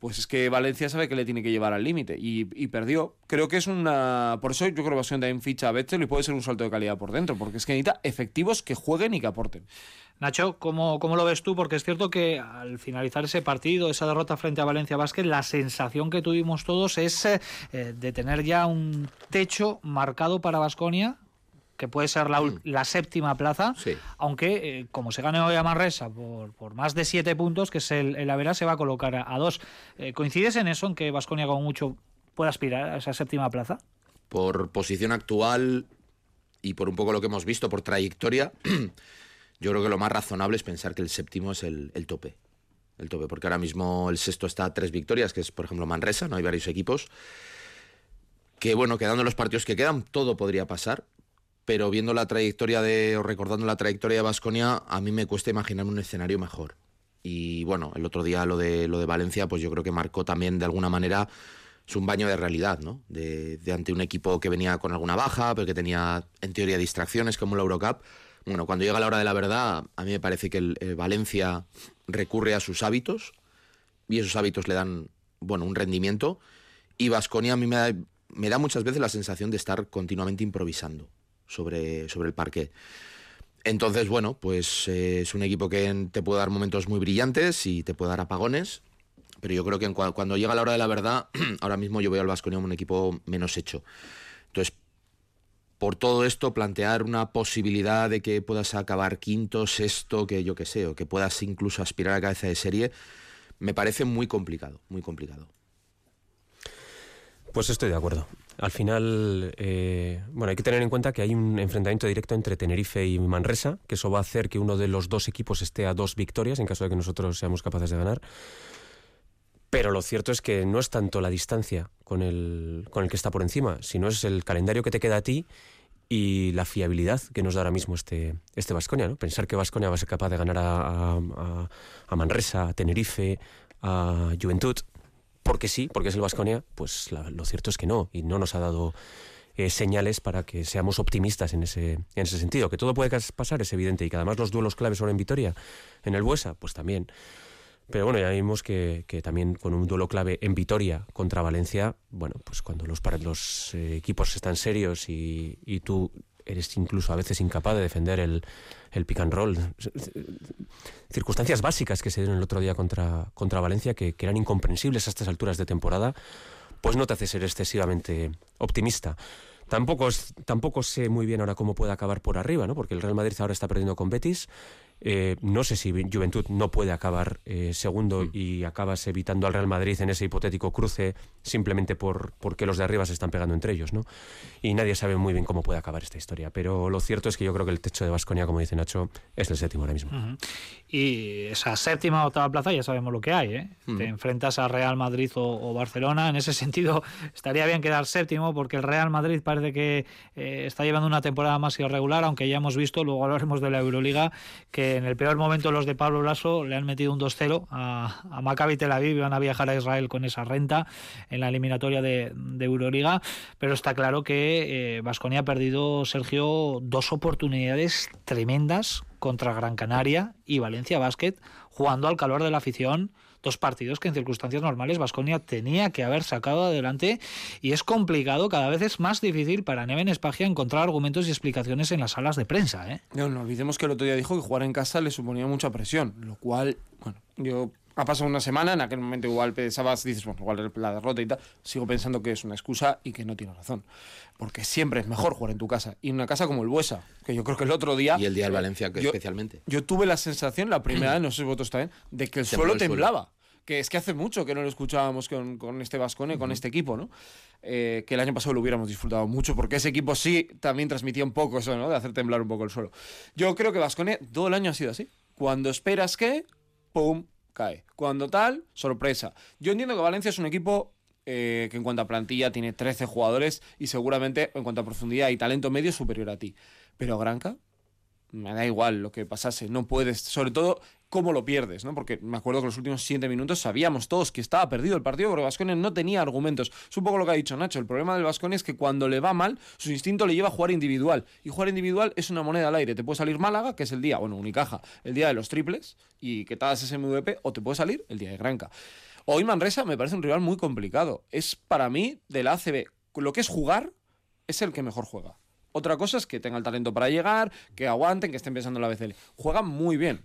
pues es que Valencia sabe que le tiene que llevar al límite y, perdió. Creo que es una. Por eso yo creo que va a ser también ficha a Betzel y puede ser un salto de calidad por dentro, porque es que necesita efectivos que jueguen y que aporten. Nacho, ¿cómo, ¿cómo, lo ves tú? Porque es cierto que al finalizar ese partido, esa derrota frente a Valencia Vázquez, la sensación que tuvimos todos es eh, de tener ya un techo marcado para Vasconia que puede ser la, mm. la séptima plaza, aunque eh, como se gane hoy a Manresa por, por, más de siete puntos, que es el, el Avera, se va a colocar a, dos. Eh, ¿Coincides en eso, en que Vasconia como mucho puede aspirar a esa séptima plaza? Por posición actual y por un poco lo que hemos visto, por trayectoria, yo creo que lo más razonable es pensar que el séptimo es el, el tope. El tope, porque ahora mismo el sexto está a tres victorias, que es por ejemplo Manresa, no hay varios equipos que bueno, quedando los partidos que quedan, todo podría pasar pero viendo la trayectoria de, o recordando la trayectoria de Vasconia, a mí me cuesta imaginarme un escenario mejor. Y bueno, el otro día lo de, lo de Valencia, pues yo creo que marcó también de alguna manera es un baño de realidad, ¿no? De, ante un equipo que venía con alguna baja, pero que tenía en teoría distracciones como la Eurocup. Bueno, cuando llega la hora de la verdad, a mí me parece que el, Valencia recurre a sus hábitos y esos hábitos le dan, bueno, un rendimiento. Y Vasconia a mí me me da muchas veces la sensación de estar continuamente improvisando sobre, sobre el parque. Entonces, bueno, pues eh, es un equipo que te puede dar momentos muy brillantes y te puede dar apagones, pero yo creo que cuando llega la hora de la verdad, ahora mismo yo veo al Vasconia un equipo menos hecho. Entonces, por todo esto, plantear una posibilidad de que puedas acabar quinto, sexto, que yo qué sé, o que puedas incluso aspirar a cabeza de serie, me parece muy complicado, muy complicado. Pues estoy de acuerdo. Al final, eh, bueno, hay que tener en cuenta que hay un enfrentamiento directo entre Tenerife y Manresa, que eso va a hacer que uno de los dos equipos esté a dos victorias en caso de que nosotros seamos capaces de ganar. Pero lo cierto es que no es tanto la distancia con el, con el que está por encima, sino es el calendario que te queda a ti y la fiabilidad que nos da ahora mismo este este Vasconia, ¿no? Pensar que Vasconia va a ser capaz de ganar a, a, a Manresa, a Tenerife, a Juventud, porque sí, porque es el Vasconia, pues lo cierto es que no, y no nos ha dado eh, señales para que seamos optimistas en ese, en ese sentido. Que todo puede pasar es evidente, y que además los duelos claves son en Vitoria, en el Buesa, pues también. Pero bueno, ya vimos que, también con un duelo clave en Vitoria contra Valencia, bueno, pues cuando los, los eh, equipos están serios y, y tú eres incluso a veces incapaz de defender el, el pick and roll. Circunstancias básicas que se dieron el otro día contra, contra Valencia que, eran incomprensibles a estas alturas de temporada, pues no te hace ser excesivamente optimista. Tampoco, tampoco sé muy bien ahora cómo puede acabar por arriba, ¿no? porque el Real Madrid ahora está perdiendo con Betis Eh, no sé si Juventud no puede acabar eh, segundo Mm. y acabas evitando al Real Madrid en ese hipotético cruce simplemente por porque los de arriba se están pegando entre ellos, ¿no? Y nadie sabe muy bien cómo puede acabar esta historia. Pero lo cierto es que yo creo que el techo de Vasconia, como dice Nacho, es el séptimo ahora mismo. Y esa séptima o octava plaza ya sabemos lo que hay. ¿eh? Te enfrentas a Real Madrid o, o Barcelona. En ese sentido, estaría bien quedar séptimo porque el Real Madrid parece que eh, está llevando una temporada más irregular, aunque ya hemos visto, luego hablaremos de la Euroliga, que en el peor momento los de Pablo Lasso le han metido un 2-0 a, a Maccabi Tel Aviv y van a viajar a Israel con esa renta en la eliminatoria de, de Euroliga. Pero está claro que Vasconia ha perdido, Sergio, dos oportunidades tremendas contra Gran Canaria y Valencia Basket, jugando al calor de la afición. Dos partidos que en circunstancias normales Vasconia tenía que haber sacado adelante y es complicado, cada vez es más difícil para Neven Espagia encontrar argumentos y explicaciones en las salas de prensa. ¿eh? No, no olvidemos que el otro día dijo que jugar en casa le suponía mucha presión, lo cual, bueno, yo ha pasado una semana, en aquel momento igual pensabas, dices, bueno, igual la derrota y tal, sigo pensando que es una excusa y que no tiene razón. Porque siempre es mejor jugar en tu casa. Y en una casa como el Buesa, que yo creo que el otro día... Y el día del Valencia, que yo, especialmente. Yo tuve la sensación, la primera vez, no sé si vosotros también, de que el Tembló suelo el suelo. temblaba. Que es que hace mucho que no lo escuchábamos con, con este Vascone, con este equipo, ¿no? Eh, que el año pasado lo hubiéramos disfrutado mucho, porque ese equipo sí también transmitía un poco eso, ¿no? De hacer temblar un poco el suelo. Yo creo que Vascone todo el año ha sido así. Cuando esperas que, ¡pum! Cae. Cuando tal, sorpresa. Yo entiendo que Valencia es un equipo eh, que en cuanto a plantilla tiene 13 jugadores y seguramente en cuanto a profundidad y talento medio superior a ti. Pero Granca, me da igual lo que pasase, no puedes, sobre todo cómo lo pierdes, ¿no? Porque me acuerdo que los últimos siete minutos sabíamos todos que estaba perdido el partido porque Vascones no tenía argumentos. Es un poco lo que ha dicho Nacho. El problema del Vascones es que cuando le va mal, su instinto le lleva a jugar individual. Y jugar individual es una moneda al aire. Te puede salir Málaga, que es el día, bueno, Unicaja, el día de los triples, y que te hagas ese MVP, o te puede salir el día de Granca. Hoy Manresa me parece un rival muy complicado. Es para mí, de la ACB, lo que es jugar, es el que mejor juega. Otra cosa es que tenga el talento para llegar, que aguanten, que estén pensando en la BCL. Juegan muy bien.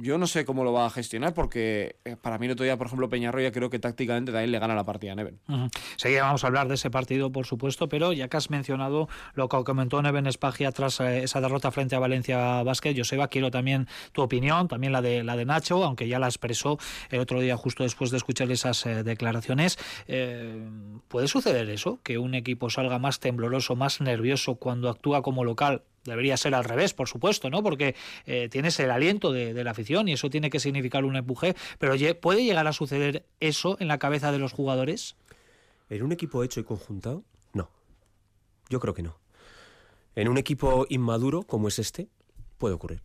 Yo no sé cómo lo va a gestionar porque eh, para mí el otro día, por ejemplo, Peñarroya creo que tácticamente también le gana la partida a Neven. Uh -huh. Vamos a hablar de ese partido, por supuesto, pero ya que has mencionado lo que comentó Neven Espagia tras eh, esa derrota frente a Valencia Basket, Joseba, quiero también tu opinión, también la de la de Nacho, aunque ya la expresó el otro día justo después de escuchar esas eh, declaraciones. ¿Puede suceder eso? Que un equipo salga más tembloroso, más nervioso cuando actúa como local debería ser al revés, por supuesto, ¿no? Porque eh, tienes el aliento de, de, la afición y eso tiene que significar un empuje. Pero ¿puede llegar a suceder eso en la cabeza de los jugadores? ¿En un equipo hecho y conjuntado? No. Yo creo que no. En un equipo inmaduro como es este, puede ocurrir.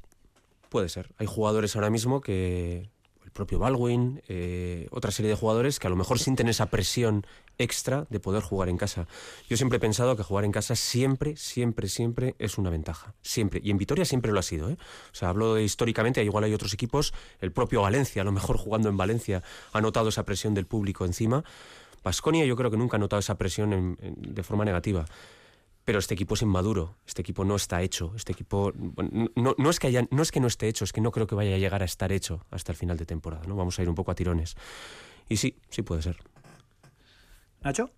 Puede ser. Hay jugadores ahora mismo que. Propio Baldwin, eh, otra serie de jugadores que a lo mejor sienten esa presión extra de poder jugar en casa. Yo siempre he pensado que jugar en casa siempre, siempre, siempre es una ventaja. Siempre. Y en Vitoria siempre lo ha sido. ¿eh? O sea, hablo de, históricamente, igual hay otros equipos, el propio Valencia, a lo mejor jugando en Valencia, ha notado esa presión del público encima. Basconia yo creo que nunca ha notado esa presión de forma negativa. Pero este equipo es inmaduro, este equipo no está hecho, este equipo no, no, es que haya, no es que no esté hecho, es que no creo que vaya a llegar a estar hecho hasta el final de temporada, ¿no? Vamos a ir un poco a tirones. Y sí, sí puede ser. Nacho.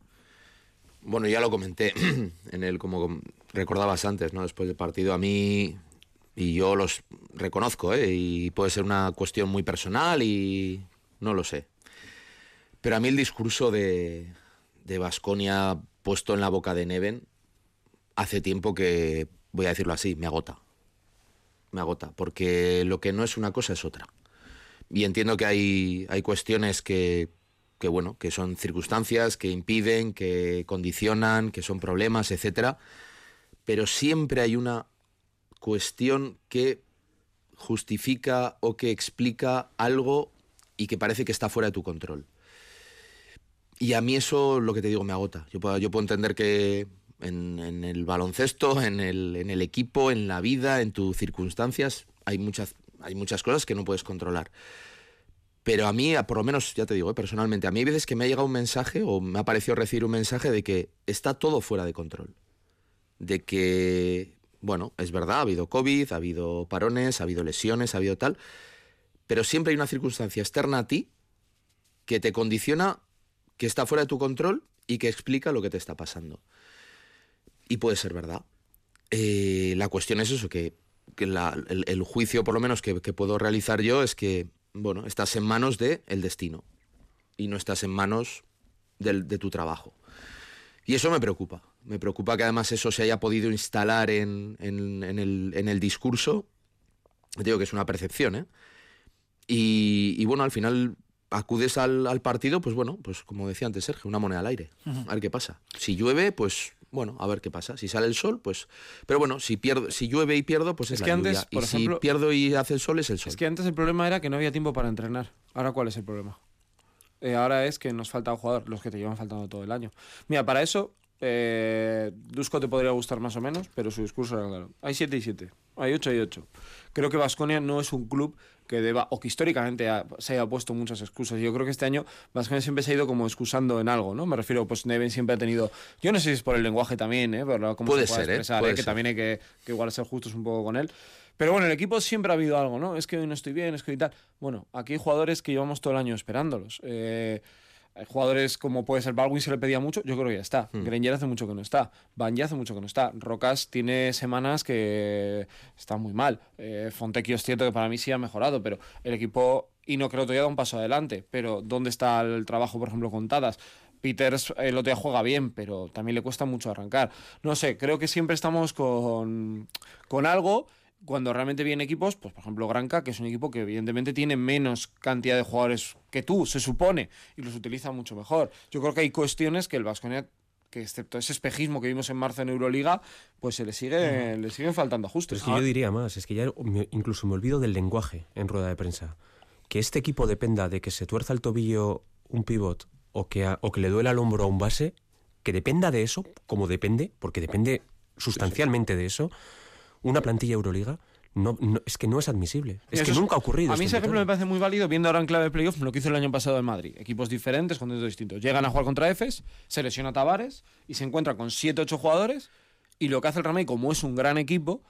Bueno, ya lo comenté en el, como recordabas antes, ¿no? Después del partido, a mí, y yo los reconozco, ¿eh? Y puede ser una cuestión muy personal y no lo sé. Pero a mí el discurso de Vasconia puesto en la boca de Neven hace tiempo que, voy a decirlo así, me agota. Me agota, porque lo que no es una cosa es otra. Y entiendo que hay, hay cuestiones que, que, bueno, que son circunstancias que impiden, que condicionan, que son problemas, etcétera. Pero siempre hay una cuestión que justifica o que explica algo y que parece que está fuera de tu control. Y a mí eso, lo que te digo, me agota. Yo puedo entender que en, el baloncesto, en el, en el equipo, en la vida, en tus circunstancias, hay muchas, hay muchas cosas que no puedes controlar. Pero a mí, por lo menos, ya te digo, ¿eh? personalmente, a mí hay veces que me ha llegado un mensaje o me ha parecido recibir un mensaje de que está todo fuera de control. De que, bueno, es verdad, ha habido COVID, ha habido parones, ha habido lesiones, ha habido tal, pero siempre hay una circunstancia externa a ti que te condiciona, que está fuera de tu control y que explica lo que te está pasando. Y puede ser verdad. Eh, la cuestión es eso, que que la- el, el juicio, por lo menos, que, que puedo realizar yo es que, bueno, estás en manos del el destino y no estás en manos del- de tu trabajo. Y eso me preocupa. Me preocupa que además eso se haya podido instalar en, en- en el, en el discurso. Digo que es una percepción, ¿eh? Y, y bueno, al final acudes al, al partido, pues bueno, pues como decía antes Sergio, una moneda al aire. A ver qué pasa. Si llueve, pues bueno, a ver qué pasa. Si sale el sol, pues... Pero bueno, si, pierdo, si llueve y pierdo, pues es, Es la que antes, por y ejemplo- si pierdo y hace el sol, es el sol. Es que antes el problema era que no había tiempo para entrenar. Ahora, ¿cuál es el problema? Eh, ahora es que nos falta un jugador, los que te llevan faltando todo el año. Mira, para eso, eh, Dusko te podría gustar más o menos, pero su discurso era claro. Hay 7 y 7, hay 8 y 8. Creo que Vasconia no es un club que deba, o que históricamente ha- se haya puesto muchas excusas. Yo creo que este año Vasconia siempre se ha ido como excusando en algo, ¿no? Me refiero, pues Neven siempre ha tenido. Yo no sé si es por el lenguaje también, ¿eh? La- cómo Puede se puede ser, ¿eh? expresar, Puede ¿eh? Que ser. también hay que, que igual ser justos un poco con él. Pero bueno, en el equipo siempre ha habido algo, ¿no? Es que hoy no estoy bien, es que hoy tal. Bueno, aquí hay jugadores que llevamos todo el año esperándolos. Eh, hay jugadores como puede ser Baldwin, se le pedía mucho, yo creo que ya está. Granger hace mucho que no está. Van ya hace mucho que no está. Rocas tiene semanas que está muy mal. Eh, Fontecchio es cierto que para mí sí ha mejorado, pero el equipo, y no creo que todavía da un paso adelante. Pero ¿dónde está el trabajo, por ejemplo, con Tadas? Peters el otro día juega bien, pero también le cuesta mucho arrancar. No sé, creo que siempre estamos con, con algo cuando realmente vienen equipos, pues por ejemplo Granca, que es un equipo que evidentemente tiene menos cantidad de jugadores que tú, se supone, y los utiliza mucho mejor. Yo creo que hay cuestiones que el Vasconia que excepto ese espejismo que vimos en marzo en Euroliga, pues se le sigue le siguen faltando Pero ajustes. es que yo diría más, es que ya incluso me olvido del lenguaje en rueda de prensa. Que este equipo dependa de que se tuerza el tobillo un pivot o que, a- o que le duela el hombro a un base, que dependa de eso, como depende, porque depende sustancialmente de eso, una plantilla Euroliga, no, no- es que no es admisible. Es Eso que nunca ha ocurrido. A mí ese ejemplo me parece muy válido viendo ahora en clave de playoff lo que hizo el año pasado en Madrid. Equipos diferentes, contextos distintos. Llegan a jugar contra EFES, se lesiona Tavares y se encuentra con 7-8 jugadores y lo que hace el Ramey, como es un gran equipo,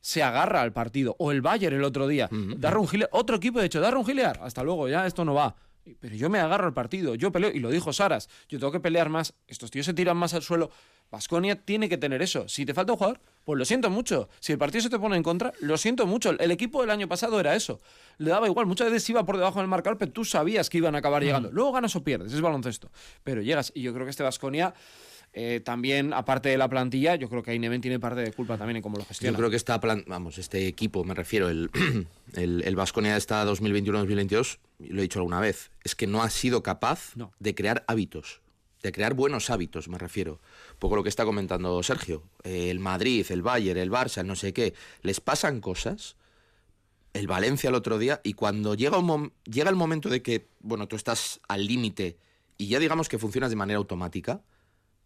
se agarra al partido. O el Bayern el otro día. Darron Gile- otro equipo de hecho, Darron Gilear, hasta luego, ya esto no va. Pero yo me agarro al partido, yo peleo, y lo dijo Saras, yo tengo que pelear más, estos tíos se tiran más al suelo. Vasconia tiene que tener eso. Si te falta un jugador, pues lo siento mucho. Si el partido se te pone en contra, lo siento mucho. El equipo del año pasado era eso. Le daba igual, muchas veces iba por debajo del marcador, pero tú sabías que iban a acabar llegando. Luego ganas o pierdes, es baloncesto. Pero llegas, y yo creo que este Vasconia. También, aparte de la plantilla, yo creo que Aineven tiene parte de culpa también en cómo lo gestiona. Yo creo que esta plan- vamos, este equipo, me refiero, el, el, el Baskonia de esta 2021-2022, lo he dicho alguna vez, es que no ha sido capaz No. de crear hábitos, de crear buenos hábitos, me refiero. Poco lo que está comentando Sergio. Eh, el Madrid, el Bayern, el Barça, el no sé qué, les pasan cosas. El Valencia el otro día, y cuando llega, un llega el momento de que, bueno, tú estás al límite y ya digamos que funcionas de manera automática,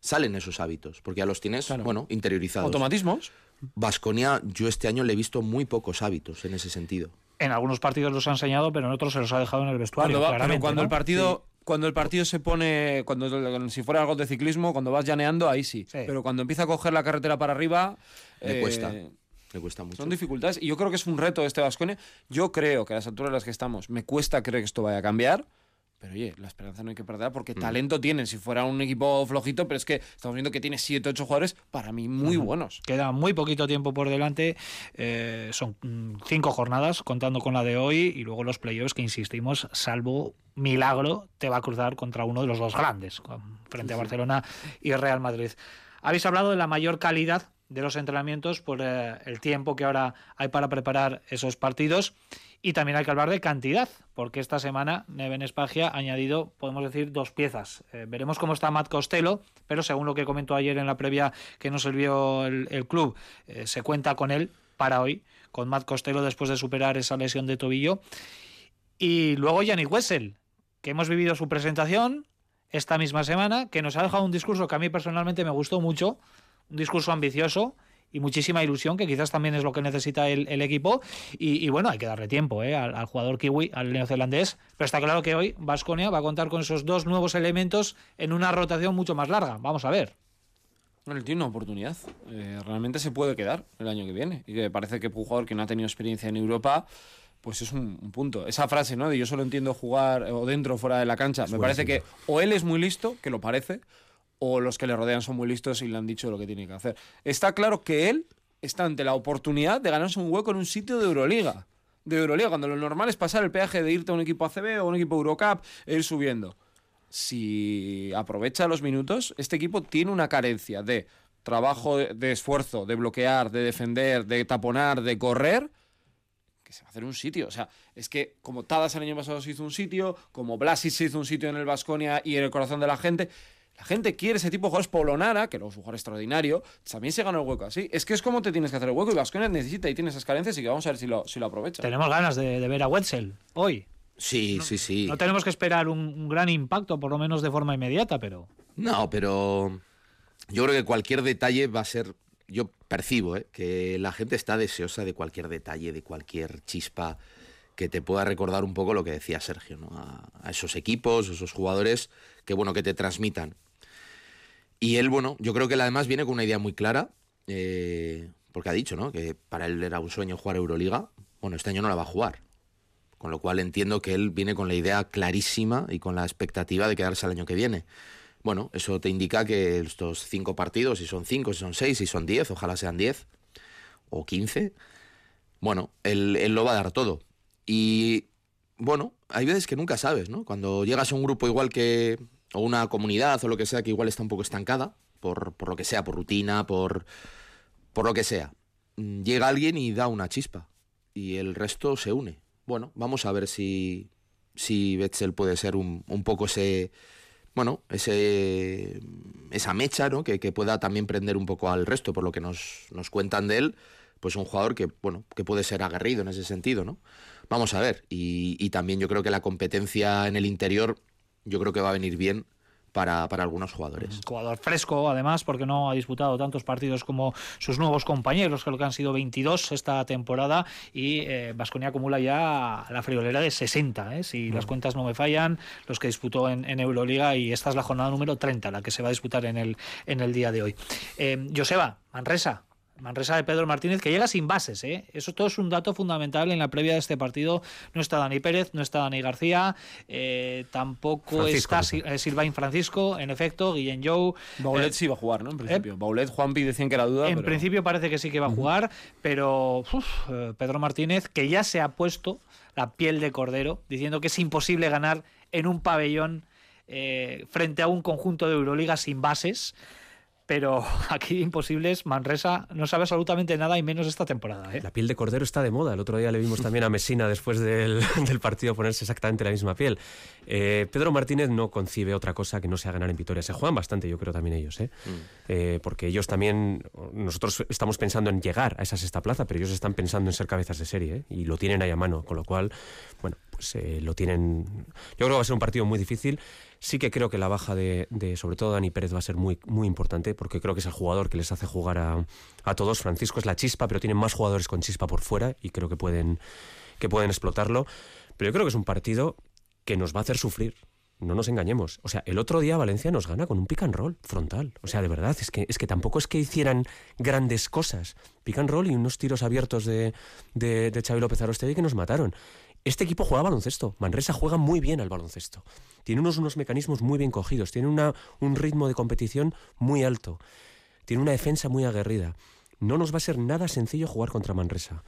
salen esos hábitos, porque ya los tienes, Claro. bueno, interiorizados. Automatismos. Vasconia, yo este año le he visto muy pocos hábitos en ese sentido. En algunos partidos los ha enseñado, pero en otros se los ha dejado en el vestuario. Cuando, va- pero cuando ¿no? el partido cuando el partido se pone cuando si fuera algo de ciclismo cuando vas llaneando ahí sí, Sí. pero cuando empieza a coger la carretera para arriba Le eh, cuesta. Le cuesta mucho. son dificultades y yo creo que es un reto de este Vasconia yo creo que a las alturas en las que estamos me cuesta creer que esto vaya a cambiar pero oye, la esperanza no hay que perderla Mm. porque talento tienen. Si fuera un equipo flojito, pero es que estamos viendo que tiene 7 8 jugadores para mí muy buenos. Queda muy poquito tiempo por delante. eh, son mm, cinco jornadas, contando con la de hoy, y luego los playoffs que insistimos, salvo milagro, te va a cruzar contra uno de los dos grandes, frente a Barcelona y Real Madrid. Habéis hablado de la mayor calidad de los entrenamientos por eh, el tiempo que ahora hay para preparar esos partidos. Y también hay que hablar de cantidad, porque esta semana Neven Espagia ha añadido, podemos decir, dos piezas. Eh, veremos cómo está Matt Costello, pero según lo que comentó ayer en la previa que nos sirvió el, club, eh, se cuenta con él para hoy, con Matt Costello después de superar esa lesión de tobillo. Y luego Yannick Wessel, que hemos vivido su presentación esta misma semana, que nos ha dejado un discurso que a mí personalmente me gustó mucho, un discurso ambicioso y muchísima ilusión, que quizás también es lo que necesita el, el equipo. Y, y bueno, hay que darle tiempo ¿eh? al, al jugador kiwi, al neozelandés. Pero está claro que hoy Vasconia va a contar con esos dos nuevos elementos en una rotación mucho más larga. Vamos a ver. Bueno, él tiene una oportunidad. Eh, realmente se puede quedar el año que viene. Y que parece que un jugador que no ha tenido experiencia en Europa, pues es un, un punto. Esa frase, ¿no? De yo solo entiendo jugar eh, o dentro o fuera de la cancha. me parece que o él es muy listo, que lo parece, o los que le rodean son muy listos y le han dicho lo que tiene que hacer. Está claro que él está ante la oportunidad de ganarse un hueco en un sitio de Euroliga. De Euroliga, cuando lo normal es pasar el peaje de irte a un equipo ACB o un equipo Eurocup ir subiendo. Si aprovecha los minutos, este equipo tiene una carencia de trabajo de, de esfuerzo, de bloquear, de defender, de taponar, de correr, que se va a hacer un sitio. O sea, es que como Tadas el año pasado se hizo un sitio, como Blasic se hizo un sitio en el Vasconia y en el corazón de la gente, la gente quiere ese tipo de jugadores. Polonara, que luego es un jugador extraordinario, también se gana el hueco así. Es que es como te tienes que hacer el hueco y Vasconia necesita y tiene esas carencias y que vamos a ver si lo, si lo aprovecha. Tenemos ganas de, de ver a Wetzel hoy. Sí, sí, sí. No tenemos que esperar un, un gran impacto, por lo menos de forma inmediata, pero No, pero yo creo que cualquier detalle va a ser. Yo percibo ¿eh? que la gente está deseosa de cualquier detalle, de cualquier chispa que te pueda recordar un poco lo que decía Sergio, ¿no? A, a esos equipos, esos jugadores que bueno que te transmitan. Y él, bueno, yo creo que él además viene con una idea muy clara, eh, porque ha dicho, ¿no? Que para él era un sueño jugar Euroliga. Bueno, este año no la va a jugar. Con lo cual entiendo que él viene con la idea clarísima y con la expectativa de quedarse el año que viene. Bueno, eso te indica que estos cinco partidos, si son cinco, si son seis, si son diez, ojalá sean diez o quince, bueno, él, él lo va a dar todo. Y bueno, hay veces que nunca sabes, ¿no? Cuando llegas a un grupo igual que, o una comunidad o lo que sea, que igual está un poco estancada, por, por lo que sea, por rutina, por, por lo que sea, mm, llega alguien y da una chispa y el resto se une. Bueno, vamos a ver si, si Betzel puede ser un, un poco ese, bueno, ese, esa mecha, ¿no? Que, que pueda también prender un poco al resto, por lo que nos, nos cuentan de él, pues un jugador que, bueno, que puede ser aguerrido en ese sentido, ¿no? Vamos a ver. Y, y también yo creo que la competencia en el interior, yo creo que va a venir bien para, para algunos jugadores. jugador fresco, además, porque no ha disputado tantos partidos como sus nuevos compañeros, creo que han sido 22 esta temporada, y Vasconia acumula ya la friolera de 60, ¿eh? si las cuentas no me fallan, los que disputó en, en, Euroliga, y esta es la jornada número 30, la que se va a disputar en el, en el día de hoy. Eh, Joseba, Manresa, Manresa de Pedro Martínez, que llega sin bases. ¿eh? Eso todo es un dato fundamental en la previa de este partido. No está Dani Pérez, no está Dani García, eh, tampoco Francisco. está Silvain Francisco, en efecto, Guillén Jou. Baulet eh, sí va a jugar, ¿no? En principio. Baulet, Juanpi decían que era duda. En pero... principio parece que sí que va a jugar, uh -huh. pero uf, Pedro Martínez, que ya se ha puesto la piel de cordero, diciendo que es imposible ganar en un pabellón frente a un conjunto de Euroliga sin bases pero aquí imposibles, Manresa no sabe absolutamente nada y menos esta temporada. ¿eh? La piel de cordero está de moda. El otro día le vimos también a Mesina después del, del partido ponerse exactamente la misma piel. Eh, Pedro Martínez no concibe otra cosa que no sea ganar en Vitoria. Se juegan bastante, yo creo, también ellos. ¿eh? Mm. eh porque ellos también, nosotros estamos pensando en llegar a esa sexta plaza, pero ellos están pensando en ser cabezas de serie ¿eh? y lo tienen ahí a mano. Con lo cual, bueno, pues eh, lo tienen. Yo creo que va a ser un partido muy difícil. Sí que creo que la baja de, sobre todo Dani Pérez va a ser muy, muy importante porque creo que es el jugador que les hace jugar a, a todos. Francisco es la chispa, pero tienen más jugadores con chispa por fuera y creo que pueden, que pueden explotarlo. Pero yo creo que es un partido que nos va a hacer sufrir. No nos engañemos. O sea, el otro día Valencia nos gana con un pick and roll frontal. O sea, de verdad, es que, es que tampoco es que hicieran grandes cosas. Pick and roll y unos tiros abiertos de, de, de Xavi López Arostegui que nos mataron. Este equipo juega baloncesto. Manresa juega muy bien al baloncesto. Tiene unos, unos mecanismos muy bien cogidos. Tiene una, un ritmo de competición muy alto. Tiene una defensa muy aguerrida. No nos va a ser nada sencillo jugar contra Manresa.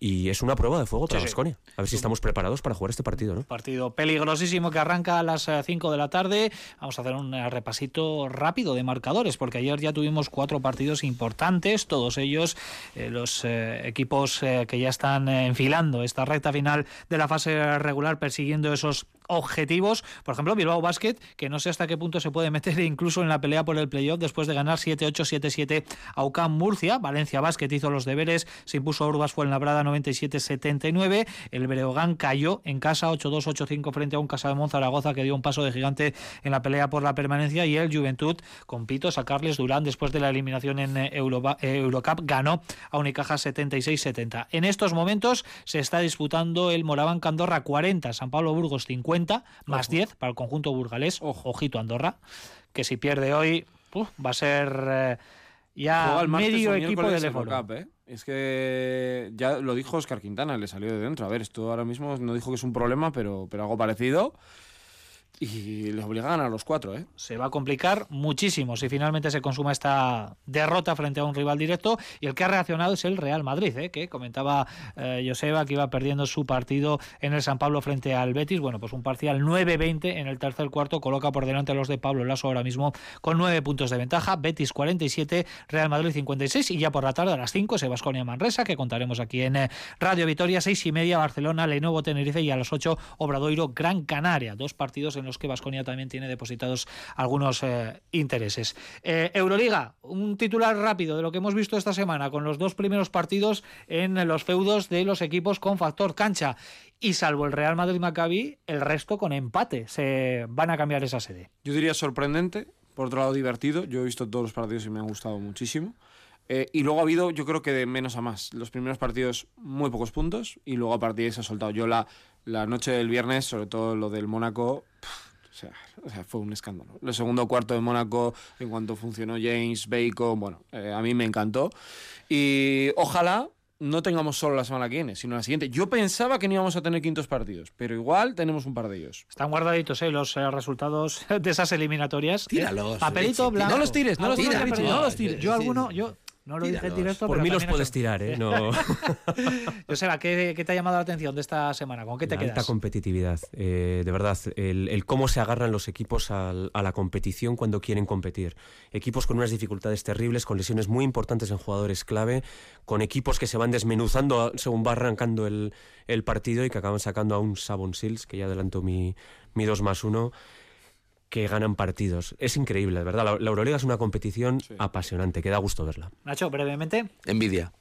Y es una prueba de fuego para. Sí. A ver si estamos preparados para jugar este partido, ¿no? Partido peligrosísimo que arranca a las 5 de la tarde. Vamos a hacer un repasito rápido de marcadores, porque ayer ya tuvimos cuatro partidos importantes, todos ellos eh, los eh, equipos eh, que ya están enfilando esta recta final de la fase regular, persiguiendo esos objetivos. Por ejemplo, Bilbao Basket, que no sé hasta qué punto se puede meter incluso en la pelea por el playoff después de ganar 7-8, 7-7 a UCAM Murcia. Valencia Basket hizo los deberes, se impuso a Urbas Fuenlabrada 97-79. El Breogán cayó en casa 8-2, 8-5 frente a un Casa de Monzaragoza que dio un paso de gigante en la pelea por la permanencia. Y el Juventud, con Pito, sacarles Durán después de la eliminación en Euro, Eurocup, ganó a Unicaja 76-70. En estos momentos se está disputando el Moraván Candorra 40, San Pablo Burgos 50 más Ojo. 10 para el conjunto burgalés. Ojo. Ojito Andorra, que si pierde hoy uf, va a ser eh, ya medio equipo del Eurocup, ¿eh? Es que ya lo dijo Oscar Quintana, le salió de dentro. A ver, esto ahora mismo no dijo que es un problema, pero, pero algo parecido. Y les obliga a los cuatro, ¿eh? Se va a complicar muchísimo si finalmente se consuma esta derrota frente a un rival directo. Y el que ha reaccionado es el Real Madrid, ¿eh? que comentaba eh, Joseba que iba perdiendo su partido en el San Pablo frente al Betis. Bueno, pues un parcial 9-20 en el tercer cuarto coloca por delante a los de Pablo Lasso ahora mismo con nueve puntos de ventaja. Betis 47, Real Madrid 56 y ya por la tarde a las 5 se Basconia Manresa, que contaremos aquí en eh, Radio Vitoria, seis y media Barcelona, Lenovo Tenerife y a las 8 Obradoiro Gran Canaria. Dos partidos en los que Vasconia también tiene depositados algunos eh, intereses. Eh, Euroliga, un titular rápido de lo que hemos visto esta semana con los dos primeros partidos en los feudos de los equipos con factor cancha. Y salvo el Real Madrid-Maccabi, el resto con empate. Se van a cambiar esa sede. Yo diría sorprendente, por otro lado divertido. Yo he visto todos los partidos y me han gustado muchísimo. Eh, y luego ha habido, yo creo que de menos a más. Los primeros partidos, muy pocos puntos, y luego a partir de ahí se ha soltado. Yo la, la noche del viernes, sobre todo lo del Mónaco, o sea, o sea, fue un escándalo. El segundo cuarto de Mónaco, en cuanto funcionó James, Bacon, bueno, eh, a mí me encantó. Y ojalá no tengamos solo la semana que viene, sino la siguiente. Yo pensaba que no íbamos a tener quintos partidos, pero igual tenemos un par de ellos. Están guardaditos ¿eh? los eh, resultados de esas eliminatorias. Tíralos, Papelito Richie, blanco. No los tires, no los Tira, tires, Richie, no los tires. Yo alguno, yo no lo dije Tíralos. directo, Por pero mí los puedes tirar, ¿eh? No. Joseba, ¿qué, ¿qué te ha llamado la atención de esta semana? ¿Con qué te La quedas? alta competitividad. Eh, de verdad, el, el cómo se agarran los equipos al- a la competición cuando quieren competir. Equipos con unas dificultades terribles, con lesiones muy importantes en jugadores clave, con equipos que se van desmenuzando según va arrancando el, el partido y que acaban sacando a un Sabon Sills, que ya adelanto mi, mi 2 más 1, que ganan partidos. Es increíble, de verdad. La, la Euroliga es una competición apasionante, que da gusto verla. Nacho, brevemente, Envidia.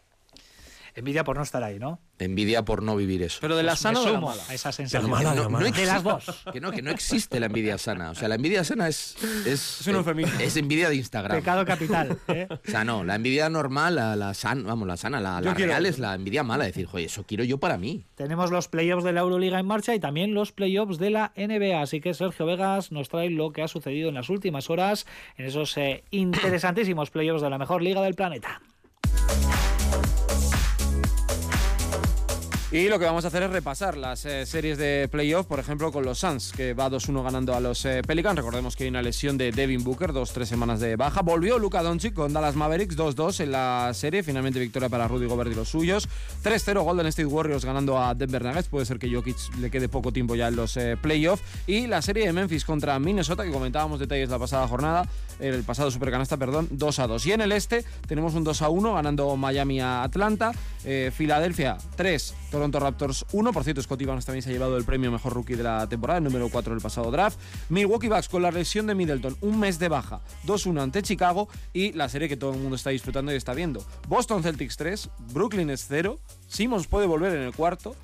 Envidia por no estar ahí, ¿no? Envidia por no vivir eso. Pero de la Me sana o de la sumo mala. a esa sensación. mala, no, la mala. no De las dos. Que no, que no existe la envidia sana. O sea, la envidia sana es. Es, Es un eufemismo. es envidia de Instagram. Pecado capital. ¿eh? O sea, no, la envidia normal, la, la san, vamos, la sana, la, real es la envidia mala. Decir, joder, eso quiero yo para mí. Tenemos los playoffs de la Euroliga en marcha y también los playoffs de la NBA. Así que Sergio Vegas nos trae lo que ha sucedido en las últimas horas en esos eh, interesantísimos playoffs de la mejor liga del planeta. Y lo que vamos a hacer es repasar las eh, series de playoff, por ejemplo, con los Suns, que va 2-1 ganando a los eh, Pelicans. Recordemos que hay una lesión de Devin Booker, dos, tres semanas de baja. Volvió Luka Doncic con Dallas Mavericks, 2-2 en la serie. Finalmente victoria para Rudy Gobert y los suyos. 3-0 Golden State Warriors ganando a Denver Nuggets. Puede ser que Jokic le quede poco tiempo ya en los eh, playoffs. Y la serie de Memphis contra Minnesota, que comentábamos detalles la pasada jornada, el pasado Supercanasta, perdón, 2-2. Y en el este tenemos un 2-1 ganando Miami a Atlanta. Eh, Filadelfia 3, Toronto Raptors 1. Por cierto, Scottie Barnes también se ha llevado el premio mejor rookie de la temporada, el número 4 del pasado draft. Milwaukee Bucks con la lesión de Middleton, un mes de baja, 2-1 ante Chicago. Y la serie que todo el mundo está disfrutando y está viendo. Boston Celtics 3, Brooklyn es 0. Simmons puede volver en el cuarto.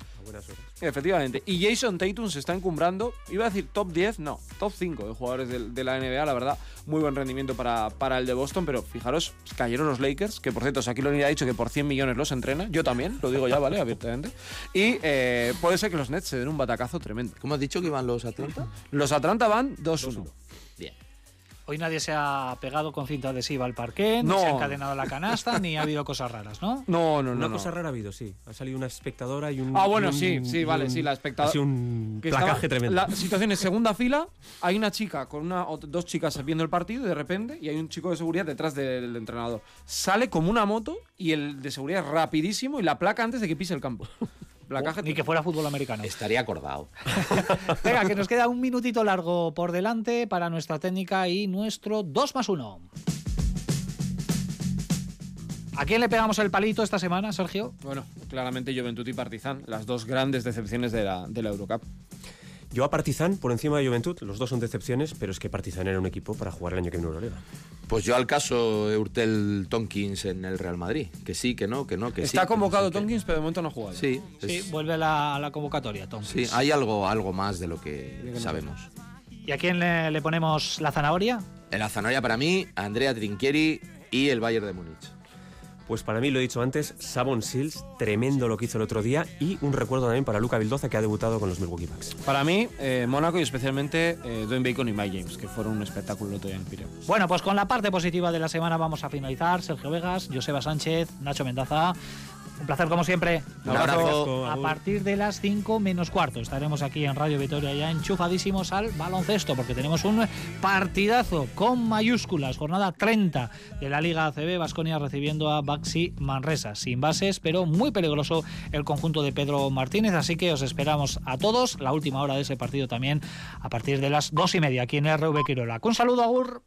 Efectivamente. Y Jason Tatum se está encumbrando. Iba a decir top 10, no, top 5 de jugadores del- de, la NBA, la verdad. Muy buen rendimiento para, para el de Boston, pero fijaros, cayeron los Lakers, que por cierto, lo ha dicho que por 100 millones los entrena. Yo también, lo digo ya, ¿vale? Abiertamente. Y eh, puede ser que los Nets se den un batacazo tremendo. ¿Cómo has dicho que iban los Atlanta? Los Atlanta van 2-1. Hoy nadie se ha pegado con cinta adhesiva al parqué, ni No. se ha encadenado la canasta, ni ha habido cosas raras, ¿no? No, no, no. Una no. cosa rara ha habido, sí. Ha salido una espectadora y un. Ah, bueno, un- sí, sí, vale, un- sí, la espectadora- Ha sido un que placaje estaba- tremendo. La situación es segunda fila, hay una chica con una, o dos chicas viendo el partido y de repente y hay un chico de seguridad detrás del entrenador. Sale como una moto y el de seguridad es rapidísimo y la placa antes de que pise el campo. Placaje Ni que fuera fútbol americano. Estaría acordado. Venga, que nos queda un minutito largo por delante para nuestra técnica y nuestro 2 más 1. ¿A quién le pegamos el palito esta semana, Sergio? Bueno, claramente Juventud y Partizan, las dos grandes decepciones de la, de la Eurocup. Yo a Partizan por encima de Juventud, los dos son decepciones, pero es que Partizan era un equipo para jugar el año que viene en Euroliga. Pues yo al caso Eurtel Tonkins en el Real Madrid. Que sí, que no, que no, que sí. Está que convocado no sé. Tonkins, pero de momento no ha jugado. Sí, Sí, vuelve a la, a la convocatoria, Tom. sí, hay algo, algo más de lo que sabemos. ¿Y a quién le, le ponemos la zanahoria? En la zanahoria para mí, Andrea Trinchieri y el Bayern de Múnich. Pues para mí, lo he dicho antes, Sabon Sills, tremendo lo que hizo el otro día y un recuerdo también para Luca Vildoza que ha debutado con los Milwaukee Bucks. Para mí, eh, Mónaco y especialmente eh, Dwayne Bacon y Mike James, que fueron un espectáculo el otro día en el Pireo. Bueno, pues con la parte positiva de la semana vamos a finalizar. Sergio Vegas, Joseba Sánchez, Nacho Mendaza. Un placer como siempre. Un abrazo. A partir de las 5 menos cuarto estaremos aquí en Radio Vitoria ya enchufadísimos al baloncesto porque tenemos un partidazo con mayúsculas, jornada 30 de la Liga ACB, Vasconia recibiendo a Baxi Manresa, sin bases, pero muy peligroso el conjunto de Pedro Martínez, así que os esperamos a todos, la última hora de ese partido también a partir de las dos y media aquí en RV Quirola. Un saludo, Agur.